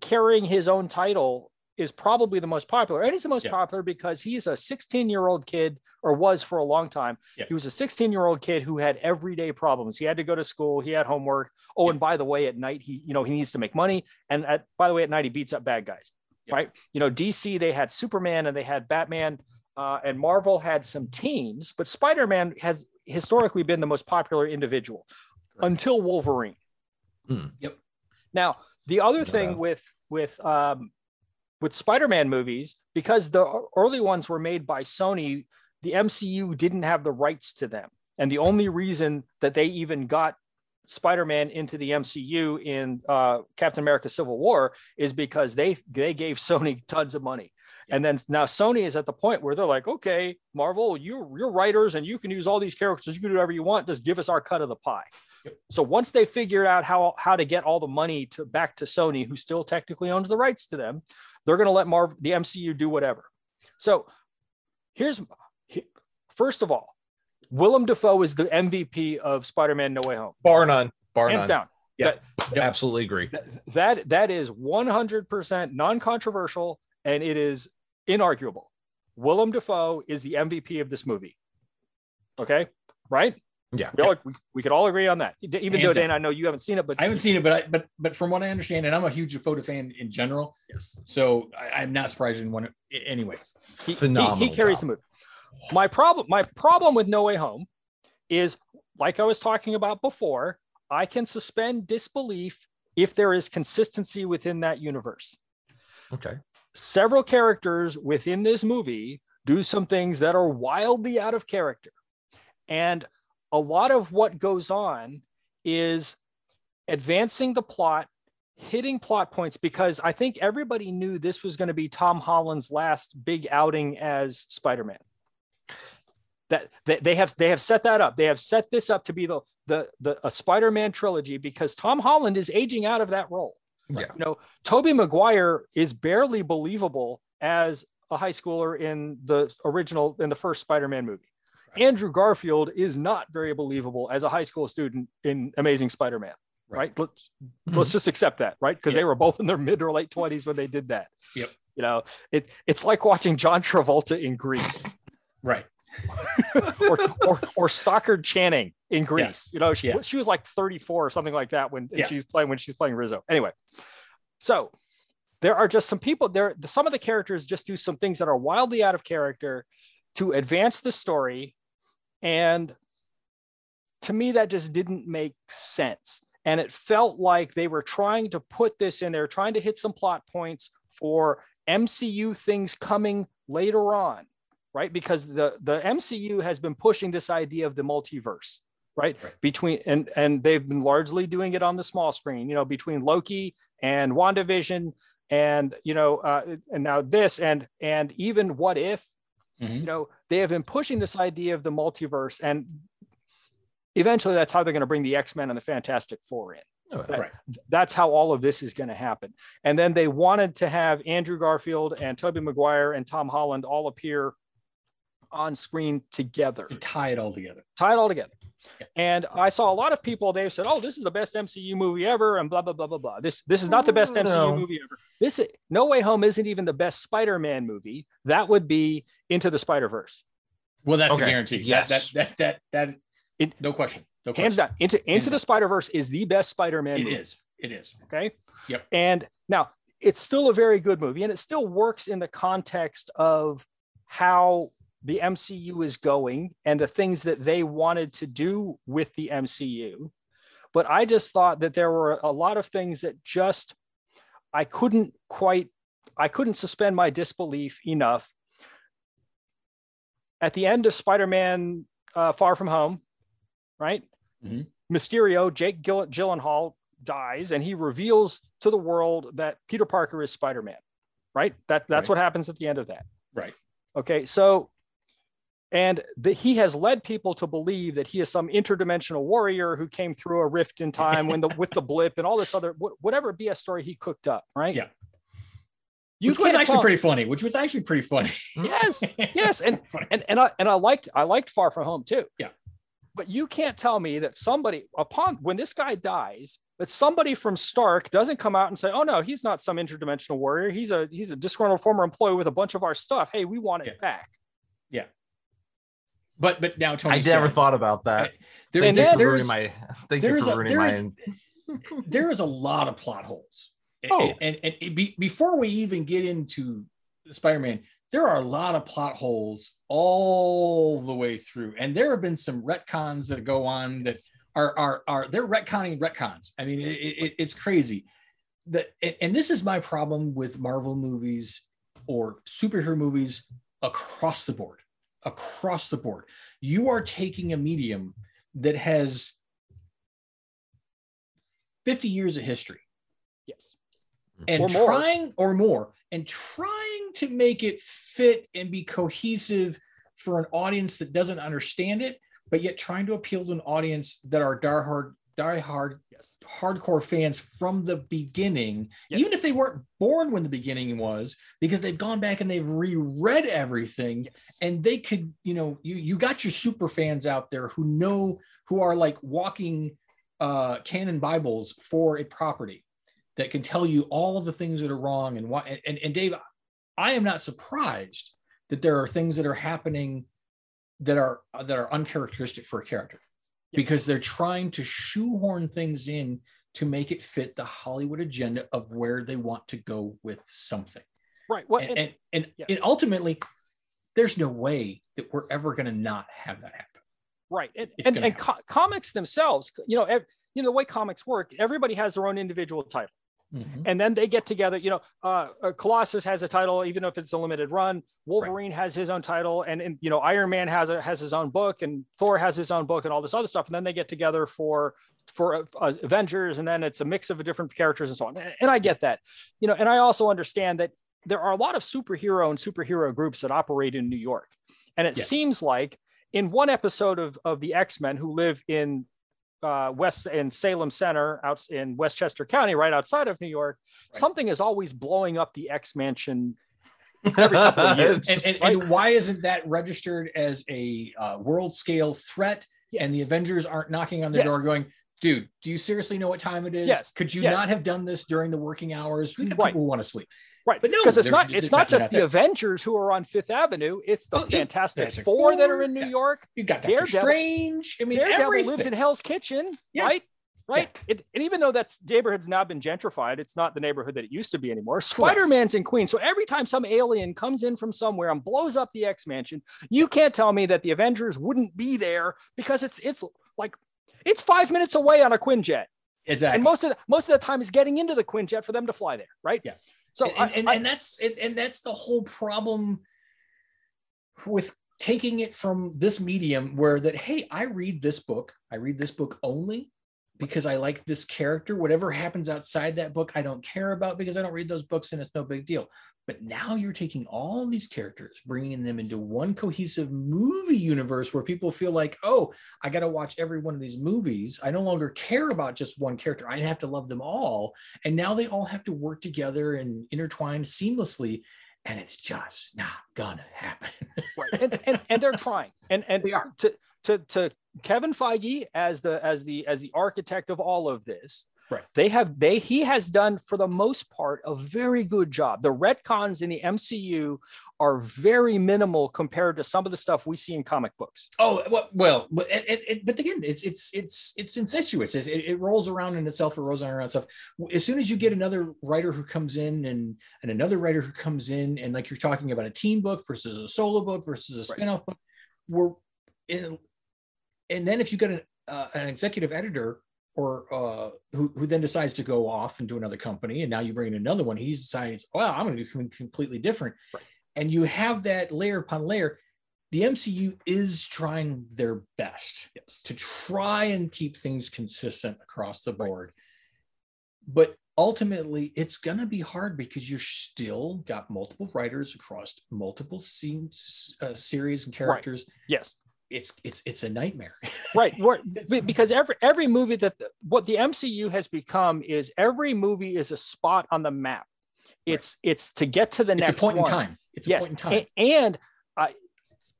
carrying his own title is probably the most popular and he's the most Yeah. popular because he's a 16 year old kid or was for a long time Yeah. he was a 16 year old kid who had everyday problems he had to go to school he had homework oh Yeah. and by the way at night he you know he needs to make money and at, by the way at night he beats up bad guys Yeah. right you know dc they had superman and they had batman uh, and Marvel had some teams, but Spider Man has historically been the most popular individual Correct. until Wolverine. Hmm. Yep. Now, the other thing doubt. with with um, with Spider Man movies, because the early ones were made by Sony, the MCU didn't have the rights to them, and the only reason that they even got Spider-Man into the MCU in uh, Captain America: Civil War is because they they gave Sony tons of money, and then now Sony is at the point where they're like, okay, Marvel, you you're writers and you can use all these characters, you can do whatever you want, just give us our cut of the pie. Yep. So once they figured out how how to get all the money to back to Sony, who still technically owns the rights to them, they're going to let Marvel the MCU do whatever. So here's first of all, Willem Dafoe is the MVP of Spider-Man: No Way Home, bar none. Bar hands none. down. Yeah. That- Absolutely agree. that that that is 100% non-controversial and it is inarguable. Willem Dafoe is the MVP of this movie. Okay, right? Yeah. We, all, we, we could all agree on that. Even Hands though down. Dan, I know you haven't seen it, but I haven't seen it, but I, but but from what I understand, and I'm a huge Dakota fan in general, yes, so I, I'm not surprised in one. Anyways, he, he, Phenomenal. he carries the job. movie. My problem, my problem with No Way Home is like I was talking about before. I can suspend disbelief if there is consistency within that universe. Okay. several characters within this movie do some things that are wildly out of character. And a lot of what goes on is advancing the plot, hitting plot points, because I think everybody knew this was going to be Tom Holland's last big outing as Spider Man. That, that they have they have set that up. They have set this up to be the the the a Spider-Man trilogy because Tom Holland is aging out of that role. Yeah. You know, Tobey Maguire is barely believable as a high schooler in the original in the first Spider-Man movie. Right. Andrew Garfield is not very believable as a high school student in Amazing Spider-Man. Right. Right. Let's mm-hmm. let's just accept that, right? Because they were both in their mid or late 20s when they did that. Yep. You know, it it's like watching John Travolta in Grease right? or, or or Stockard Channing in Grease. You know, she, Yeah. she was like 34 or something like that when Yeah. she's playing when she's playing Rizzo. Anyway, so there are just some people there. Some of the characters just do some things that are wildly out of character to advance the story, and to me, that just didn't make sense. And it felt like they were trying to put this in there, trying to hit some plot points for MCU things coming later on right? Because the the MCU has been pushing this idea of the multiverse, right? Right. Between and and they've been largely doing it on the small screen, you know, between Loki and WandaVision and you know uh, and now this and and even what if Mhm. you know they have been pushing this idea of the multiverse and eventually that's how they're going to bring the x-men and the fantastic four in Oh, That- Right. that's how all of this is going to happen and then they wanted to have andrew garfield and tobey maguire and tom holland all appear on screen together, To tie it all together. tie it all together. Yeah. And I saw a lot of people. They've said, "Oh, this is the best MCU movie ever," and blah blah blah blah blah. This this is not the best oh, No. MCU movie ever. This is, No Way Home isn't even the best Spider-Man movie. That would be Into the Spider Verse. Well, that's Okay. a guarantee. Yes. That that that that, that It- no question. No Hands down, Into Into down. the Spider Verse is the best Spider-Man It movie. is. It is. Okay. Yep. And now it's still a very good movie and it still works in the context of how the MCU is going and the things that they wanted to do with the MCU. But I just thought that there were a lot of things that just I couldn't quite I couldn't suspend my disbelief enough. At the end of Spider-Man uh, Far From Home, right? Mhm. Mysterio, Jake Gill- Gyllenhaal dies, and he reveals to the world that Peter Parker is Spider-Man, right? That that's Right. what happens at the end of that. Right. Okay, so and that he has led people to believe that he is some interdimensional warrior who came through a rift in time when the with the blip and all this other wh- whatever BS story he cooked up, right? Yeah. You which was actually tell- pretty funny. Which was actually pretty funny. Yes, yes, and and and I and I liked I liked Far From Home too. Yeah. But you can't tell me that somebody upon when this guy dies, that somebody from Stark doesn't come out and say, "Oh no, he's not some interdimensional warrior. He's a he's a disgruntled former employee with a bunch of our stuff. Hey, we want it back. Yeah. back." But but now Tony. I Tony's never thought about that. There, there- then for ruining my thank you is for a- ruining there my is- there is a lot of plot holes. And- Oh. And, and, and be, before we even get into Spider-Man, there are a lot of plot holes all the way through. And there have been some retcons that go on that are are are they're retconning retcons. I mean, it, it, it's crazy. That and this is my problem with Marvel movies or superhero movies across the board. Across the board, you are taking a medium that has 50 years of history. Yes. and Or trying or more and trying to make it fit and be cohesive for an audience that doesn't understand it but yet trying to appeal to an audience that are diehard diehard Yes. hardcore fans from the beginning Yes. even if they weren't born when the beginning was because they've gone back and they've reread everything Yes. and they could you know you you got your super fans out there who know who are like walking uh canon bibles for a property that can tell you all the things that are wrong and why and, and, dave i am not surprised that there are things that are happening that are that are uncharacteristic for a character. Because they're trying to shoehorn things in to make it fit the hollywood agenda of where they want to go with something right. What? and, and, and, Yeah. and ultimately there's no way that we're ever going to not have that happen right and It's and, and co- comics themselves you know ev- you know the way comics work everybody has their own individual title and then they get together you know uh, uh, colossus has a title even if it's a limited run. Wolverine has his own title and, and you know iron man has a has his own book and thor has his own book and all this other stuff. And then they get together for for uh, uh, avengers and then it's a mix of different characters and so on. And, and i get that you know and i also understand that there are a lot of superhero and superhero groups that operate in new york. And it Yeah. seems like in one episode of, of the x-men who live in uh, West in Salem Center, out in Westchester County, right outside of New York, Right. something is always blowing up the X Mansion. every couple of years. and, and, Right. and why isn't that registered as a uh, world scale threat and the avengers aren't knocking on their Yes. door going dude do you seriously know what time it is Yes. could you Yes. not have done this during the working hours we Right. people want to sleep right, but no, because it's not it's not- just the. Avengers who are on Fifth Avenue. It's the Oh. Fantastic Fantastic Four that are in New yeah. York. you got Doctor Daredevil- Strange I mean Daredevil everything lives in Hell's Kitchen, Yeah. right? Right. It, and even though that neighborhood's now been gentrified, it's not the neighborhood that it used to be anymore. Spider Man's in Queens. So every time some alien comes in from somewhere and blows up the X Mansion, you can't tell me that the Avengers wouldn't be there because it's it's like it's five minutes away on a Quinjet. exactly And most of the, most of the time is getting into the Quinjet for them to fly there, right? Yeah. So and, I- and, I- and that's and, and that's the whole problem with taking it from this medium where that hey i read this book. I read this book only because i like this character whatever happens outside that book i don't care about because i don't read those books and it's no big deal but now you're taking all these characters bringing them into one cohesive movie universe where people feel like oh i got to watch every one of these movies i no longer care about just one character i have to love them all and now they all have to work together and intertwine seamlessly and it's just not gonna happen. right. and, and and they're trying and and They are. to to to kevin feige as the as the as the architect of all of this Right. they have they he has done for the most part a very good job the retcons in the mcu are very minimal compared to some of the stuff we see in comic books Oh well, well, but it, it, but again, it's it's it's it's incestuous. It, it, rolls around in itself. It rolls around itself. As soon as you get another writer who comes in and and another writer who comes in and like you're talking about a team book versus a solo book versus a Right. spin-off book, we're in, and then if you get an uh, an executive editor or uh, who who then decides to go off and do another company, and now you bring in another one, he decides, well, I'm going to do something completely different, Right. and you have that layer upon layer the MCU is trying their best yes to try and keep things consistent across the board. But ultimately, it's going to be hard because you're still got multiple writers across multiple scenes, uh, series and characters. yes It's it's it's a nightmare. right because every every movie that the, what the mcu has become is every movie is a spot on the map it's it's to get to the it's next a point one. in time. It's a yes point in time. a- and i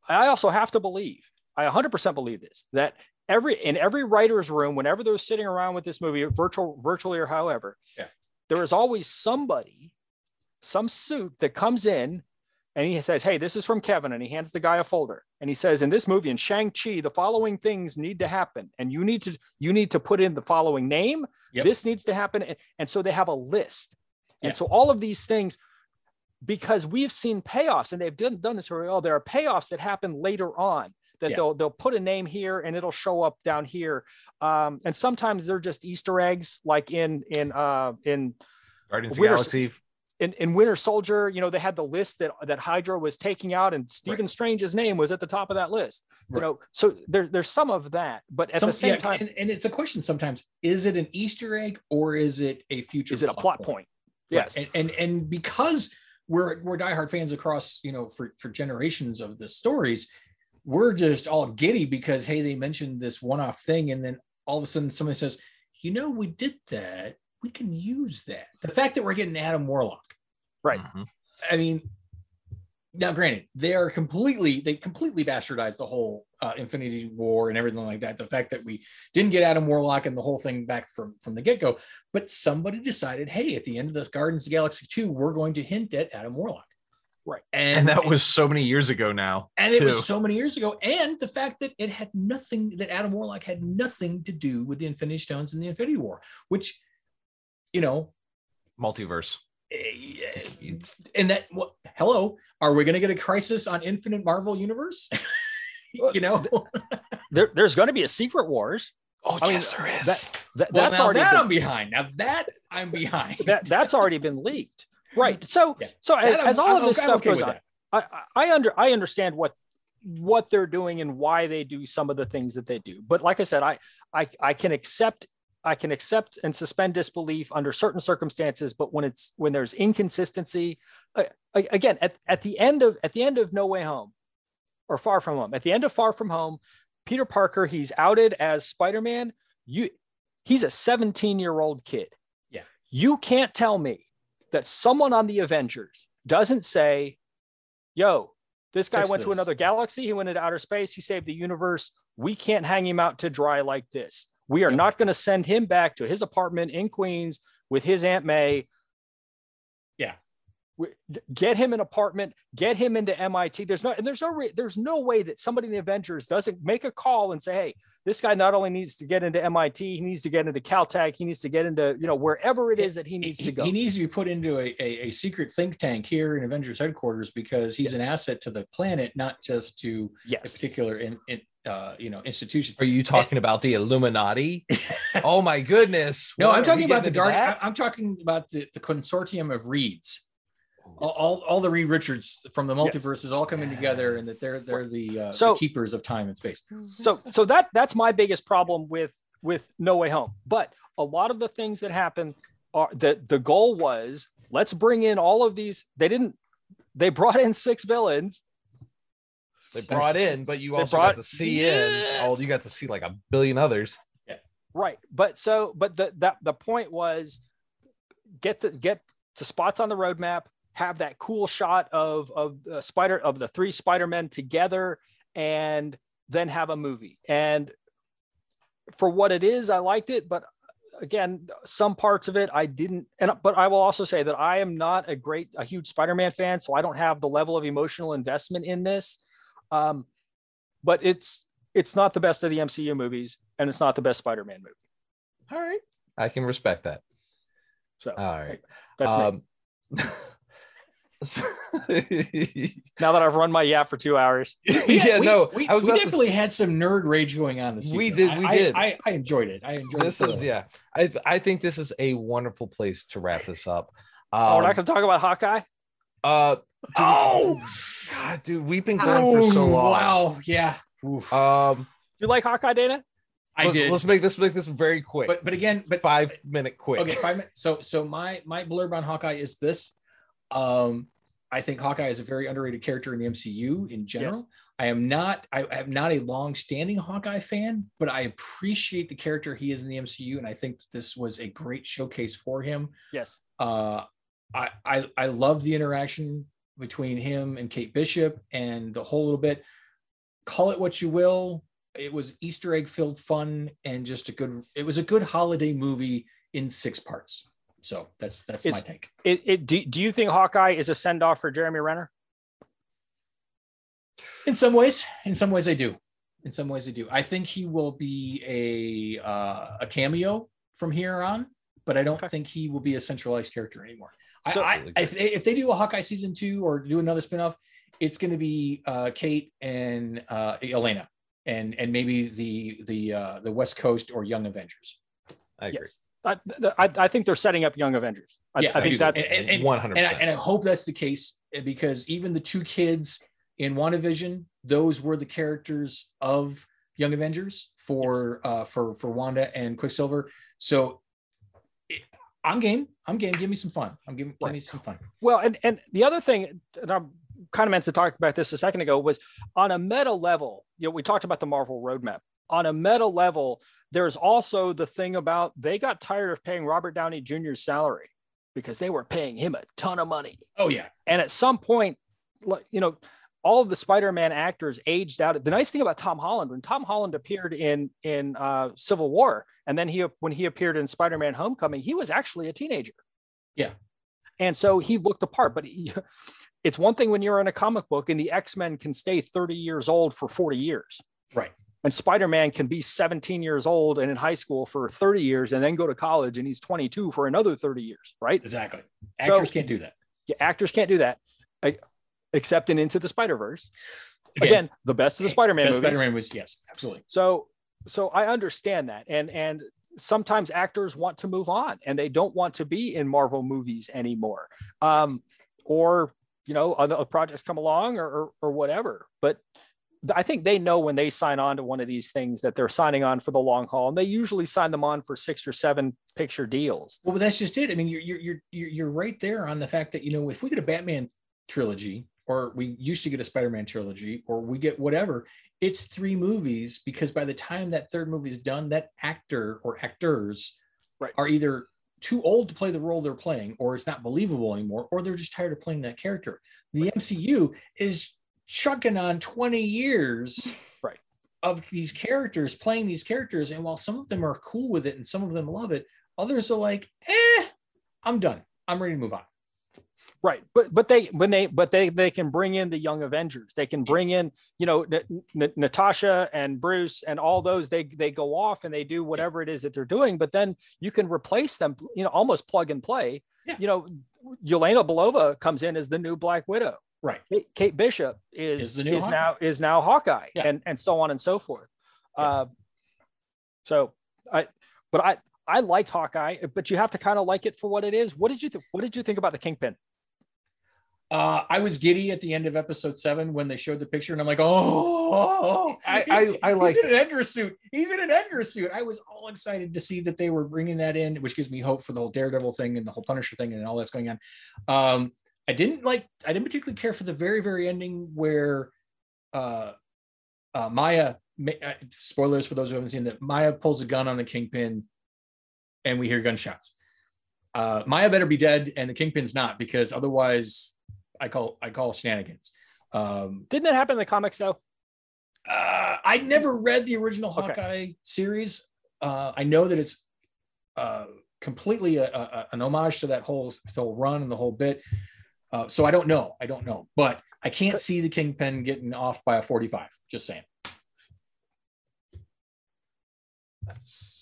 i also have to believe i 100% believe this that every in every writer's room whenever they're sitting around with this movie virtual virtually or however Yeah. there is always somebody some suit that comes in and he says hey this is from kevin and he hands the guy a folder and he says in this movie in shang-chi the following things need to happen and you need to you need to put in the following name Yep. this needs to happen and, and so they have a list and Yeah. so all of these things because we've seen payoffs and they've done, done this where oh there are payoffs that happen later on that Yeah. they'll they'll put a name here and it'll show up down here um, and sometimes they're just easter eggs like in in uh in Guardians of Galaxy. In, in Winter Soldier, you know, they had the list that that Hydra was taking out, and Stephen Strange's name was at the top of that list. You know, so there, there's some of that, but at Some- the same yeah, time, and, and it's a question sometimes: is it an Easter egg or is it a future? is it a plot point? Right. Yes. And, and and because we're we're diehard fans across you know for for generations of the stories, we're just all giddy because hey they mentioned this one-off thing and then all of a sudden somebody says, you know we did that, we can use that. The fact that we're getting Adam Warlock, Right. Mhm. I mean. Now, granted, they are completely, they completely bastardized the whole uh, Infinity War and everything like that. The fact that we didn't get Adam Warlock and the whole thing back from, from the get go, but somebody decided, hey, at the end of this Guardians of the Galaxy 2, we're going to hint at Adam Warlock. Right. And, And that was so many years ago now. and it too. was so many years ago. And the fact that it had nothing, that Adam Warlock had nothing to do with the Infinity Stones and the Infinity War, which, you know, multiverse. eh, It's- and that, what, hello, are we going to get a crisis on Infinite Marvel Universe? you know, there, there's going to be a Secret Wars. Oh, I mean, yes, there is. that- That, well, that's already that been, I'm behind. Now that I'm behind. that that's already been leaked. Right. So Yeah. so as, I'm- all of I'm this okay- stuff okay goes on, I I under I understand what what they're doing and why they do some of the things that they do. But like I said, I I I can accept I can accept and suspend disbelief under certain circumstances, but when it's when there's inconsistency, uh, again at, at the end of at the end of No Way Home or Far From Home, at the end of Far From Home, Peter Parker he's outed as Spider-Man. You he's a 17 year old kid. Yeah. You can't tell me that someone on the Avengers doesn't say, yo, this guy Fix went to another galaxy. He went into outer space. He saved the universe. We can't hang him out to dry like this. We are not going to send him back to his apartment in Queens with his Aunt May. Yeah. We- Get him an apartment. Get him into MIT. There's no, and there's no, re- there's no way that somebody in the Avengers doesn't make a call and say, "Hey, this guy not only needs to get into MIT, he needs to get into Caltech, he needs to get into, you know, wherever it is that he needs he, to go." he needs to be put into a, a, a secret think tank here in Avengers headquarters because he's an asset to the planet, not just to a particular in, in uh, you know institution. Are you talking about the Illuminati? oh my goodness! No, I'm talking about the dark. into that? I'm talking about the, the consortium of Reeds. All, all, all the Reed Richards from the Yes. multiverses all coming together, and that they're they're the, uh, So- the keepers of time and space. so so that that's my biggest problem with with no way home but a lot of the things that happen are that the goal was let's bring in all of these they didn't they brought in six villains They brought in, but you also brought- got to see in. Yeah. Oh, you got to see like a billion others. Yeah. right but so but the that the point was get the get to spots on the roadmap have that cool shot of of the spider of the three Spider-Men together and then have a movie. And for what it is, I liked it, but again, some parts of it I didn't. And but I will also say that I am not a great, a huge Spider-Man fan, so I don't have the level of emotional investment in this. Um, but it's it's not the best of the MCU movies, and it's not the best Spider-Man movie. All right. I can respect that. So All right. that's me. Um, Now that I've run my yap for two hours, yeah, we, no, we, I was we definitely say- had some nerd rage going on this We evening. did- we I- I- did. I, I enjoyed it. I enjoyed this it. is yeah. I I think this is a wonderful place to wrap this up. oh, we're not Um, going to talk about Hawkeye. uh, dude, Oh, God, dude, we've been gone for so Oh, long. Wow. Yeah. Oof. Um, You like Hawkeye, Dana? I let's, did. let's make this make this very quick. but but again, but five minute quick. okay, five minutes. So so my my blurb on Hawkeye is this. Um, I think Hawkeye is a very underrated character in the MCU in general. Yes. I am not I am not a long-standing Hawkeye fan, but I appreciate the character he is in the MCU, and I think this was a great showcase for him. Yes. Uh, I I I love the interaction between him and Kate Bishop and the whole little bit. Call it what you will. It was Easter egg filled fun and just a good. It was a good holiday movie in six parts. So that's that's Is- my take. It, it, do, do you think Hawkeye is a send off for Jeremy Renner? In some ways, in some ways, I do. In some ways, I do. I think he will be a uh, a cameo from here on, but I don't Okay. think he will be a centralized character anymore. I, So- I, if, they, if they do a Hawkeye season two or do another spinoff, it's going to be uh, Kate and uh, Yelena, and and maybe the the uh, the West Coast or Young Avengers. I agree. Yes. I, I, I think they're setting up Young Avengers. I, Yeah, I I think that's And- and- and- One hundred and I, percent. and I hope that's the case because even the two kids in WandaVision, those were the characters of Young Avengers for uh for for Wanda and Quicksilver. So it, I'm game. I'm game. Give me some fun. I'm giving give me some fun. Well, and and the other thing, and I kind of meant to talk about this a second ago, was on a meta level. You know, we talked about the Marvel roadmap. On a meta level, there's also the thing about they got tired of paying Robert Downey Jr.'s salary because they were paying him a ton of money. Oh yeah. And at some point, you know, all of the Spider-Man actors aged out. The nice thing about Tom Holland, when Tom Holland appeared in in uh, Civil War, and then he when he appeared in Spider-Man: Homecoming, he was actually a teenager. Yeah. and so he looked the part. But he, it's one thing when you're in a comic book and the X-Men can stay 30 years old for 40 years, Right. And Spider-Man can be 17 years old and in high school for 30 years, and then go to college and he's 22 for another 30 years, right? Exactly. So- Actors can't do that. Yeah, actors can't do that, I- except in Into the Spider Verse. Again, the best of the Spider-Man Best movies. Spider-Man was yes, absolutely. So, so I understand that, and and sometimes actors want to move on and they don't want to be in Marvel movies anymore, um, or you know, other projects come along or or, or whatever. But I think they know when they sign on to one of these things that they're signing on for the long haul, and they usually sign them on for six or seven picture deals. Well, but that's just it. I mean, you're you're you're you're right there on the fact that you know if we get a Batman trilogy, or we used to get a Spider-Man trilogy, or we get whatever, it's three movies because by the time that third movie is done, that actor or actors Right. are either too old to play the role they're playing, or it's not believable anymore, or they're just tired of playing that character. The MCU is chucking on 20 years Right. of these characters playing these characters. And while some of them are cool with it and some of them love it, others are like, eh, I'm done. I'm ready to move on. Right, but but they when they but they they can bring in the young Avengers. They can bring in you know N- N- Natasha and Bruce and all those. They they go off and they do whatever it is that they're doing. But then you can replace them. You know, almost plug and play. Yeah. You know, Yelena Belova comes in as the new Black Widow. Right. Kate, Kate Bishop is Is is, the new Hawkeye. now is now Hawkeye, Yeah. and and so on and so forth. Yeah. Uh, so I, but I I liked Hawkeye, but you have to kind of like it for what it is. What did you th- What did you think about the Kingpin? Uh, I was giddy at the end of episode seven when they showed the picture, and I'm like, oh, I- I- I like- He's in an Edgar suit. He's in an Edgar suit. I was all excited to see that they were bringing that in, which gives me hope for the whole Daredevil thing and the whole Punisher thing and all that's going on. Um, I didn't like. I didn't particularly care for the very, very ending where, uh, uh Maya. uh, Spoilers for those who haven't seen that. Maya pulls a gun on the Kingpin, and we hear gunshots. uh, Maya better be dead and the Kingpin's not, because otherwise, I call I call shenanigans. Um, Didn't that happen in the comics though? uh, I never read the original Okay. Hawkeye series. Uh, I know that it's uh, completely a, a, an homage to that whole whole run and the whole bit. Uh, so I don't know. I don't know, but I can't see the Kingpin getting off by a 45. Just saying.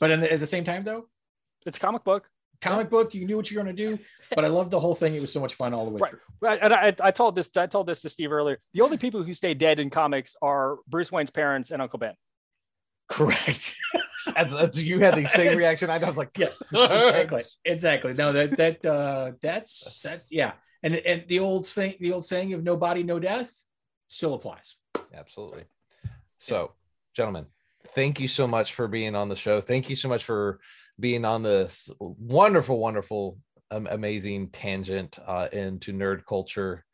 But in the, at the same time, though, It's a comic book. comic book, you can do what you're going to do. But I love the whole thing. It was so much fun all the way Right. through. Right, And I, I told this I told this to Steve earlier. The only people who stay dead in comics are Bruce Wayne's parents and Uncle Ben. Correct. That's, that's you had the same It's- reaction. I was like, yeah, exactly. Exactly. No, that that uh that's that yeah. And and the old saying the old saying of no body, no death still applies. Absolutely. So, gentlemen, thank you so much for being on the show. Thank you so much for being on this wonderful, wonderful, um, amazing tangent uh, into nerd culture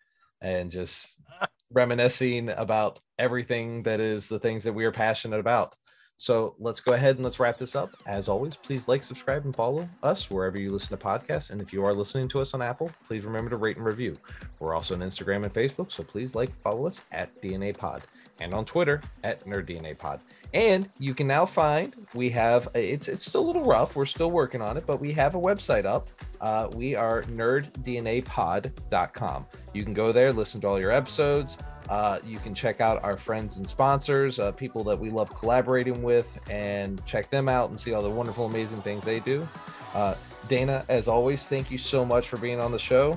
and just reminiscing about everything that is the things that we are passionate about. So let's go ahead and let's wrap this up. As always, please like, subscribe, and follow us wherever you listen to podcasts. And if you are listening to us on Apple, please remember to rate and review. We're also on Instagram and Facebook, so please like, follow us at DNA Pod, and on Twitter at Nerd DNA Pod. And you can now find we have it's it's still a little rough. We're still working on it, but we have a website up. Uh, we are nerddnapod.com. You can go there, listen to all your episodes. Uh, you can check out our friends and sponsors, uh, people that we love collaborating with, and check them out and see all the wonderful, amazing things they do. Uh, Dana, as always, thank you so much for being on the show. Uh,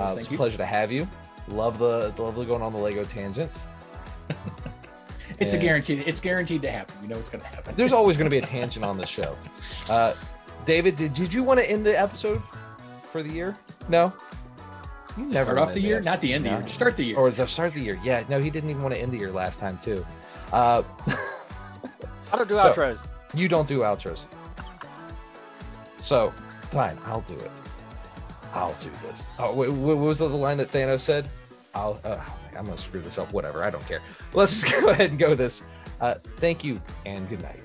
Yes, it's thank a you. pleasure to have you. Love the love the going on the Lego tangents. It's a And guaranteed. It's guaranteed to happen. You know it's going to happen. There's always going to be a tangent on the show. Uh, David, did, did you want to end the episode for the year? No. You never start off the year, episode. not the end of the year. Start the year. or the start of the year. Yeah, no, he didn't even want to end the year last time too. Uh, I don't do So- outros. you don't do outros, so fine, I'll do it. I'll do this. Oh, wait, what was the line that Thanos said? I'll. Uh, I'm gonna screw this up. Whatever, I don't care. Let's just go ahead and go this. Uh, thank you and good night.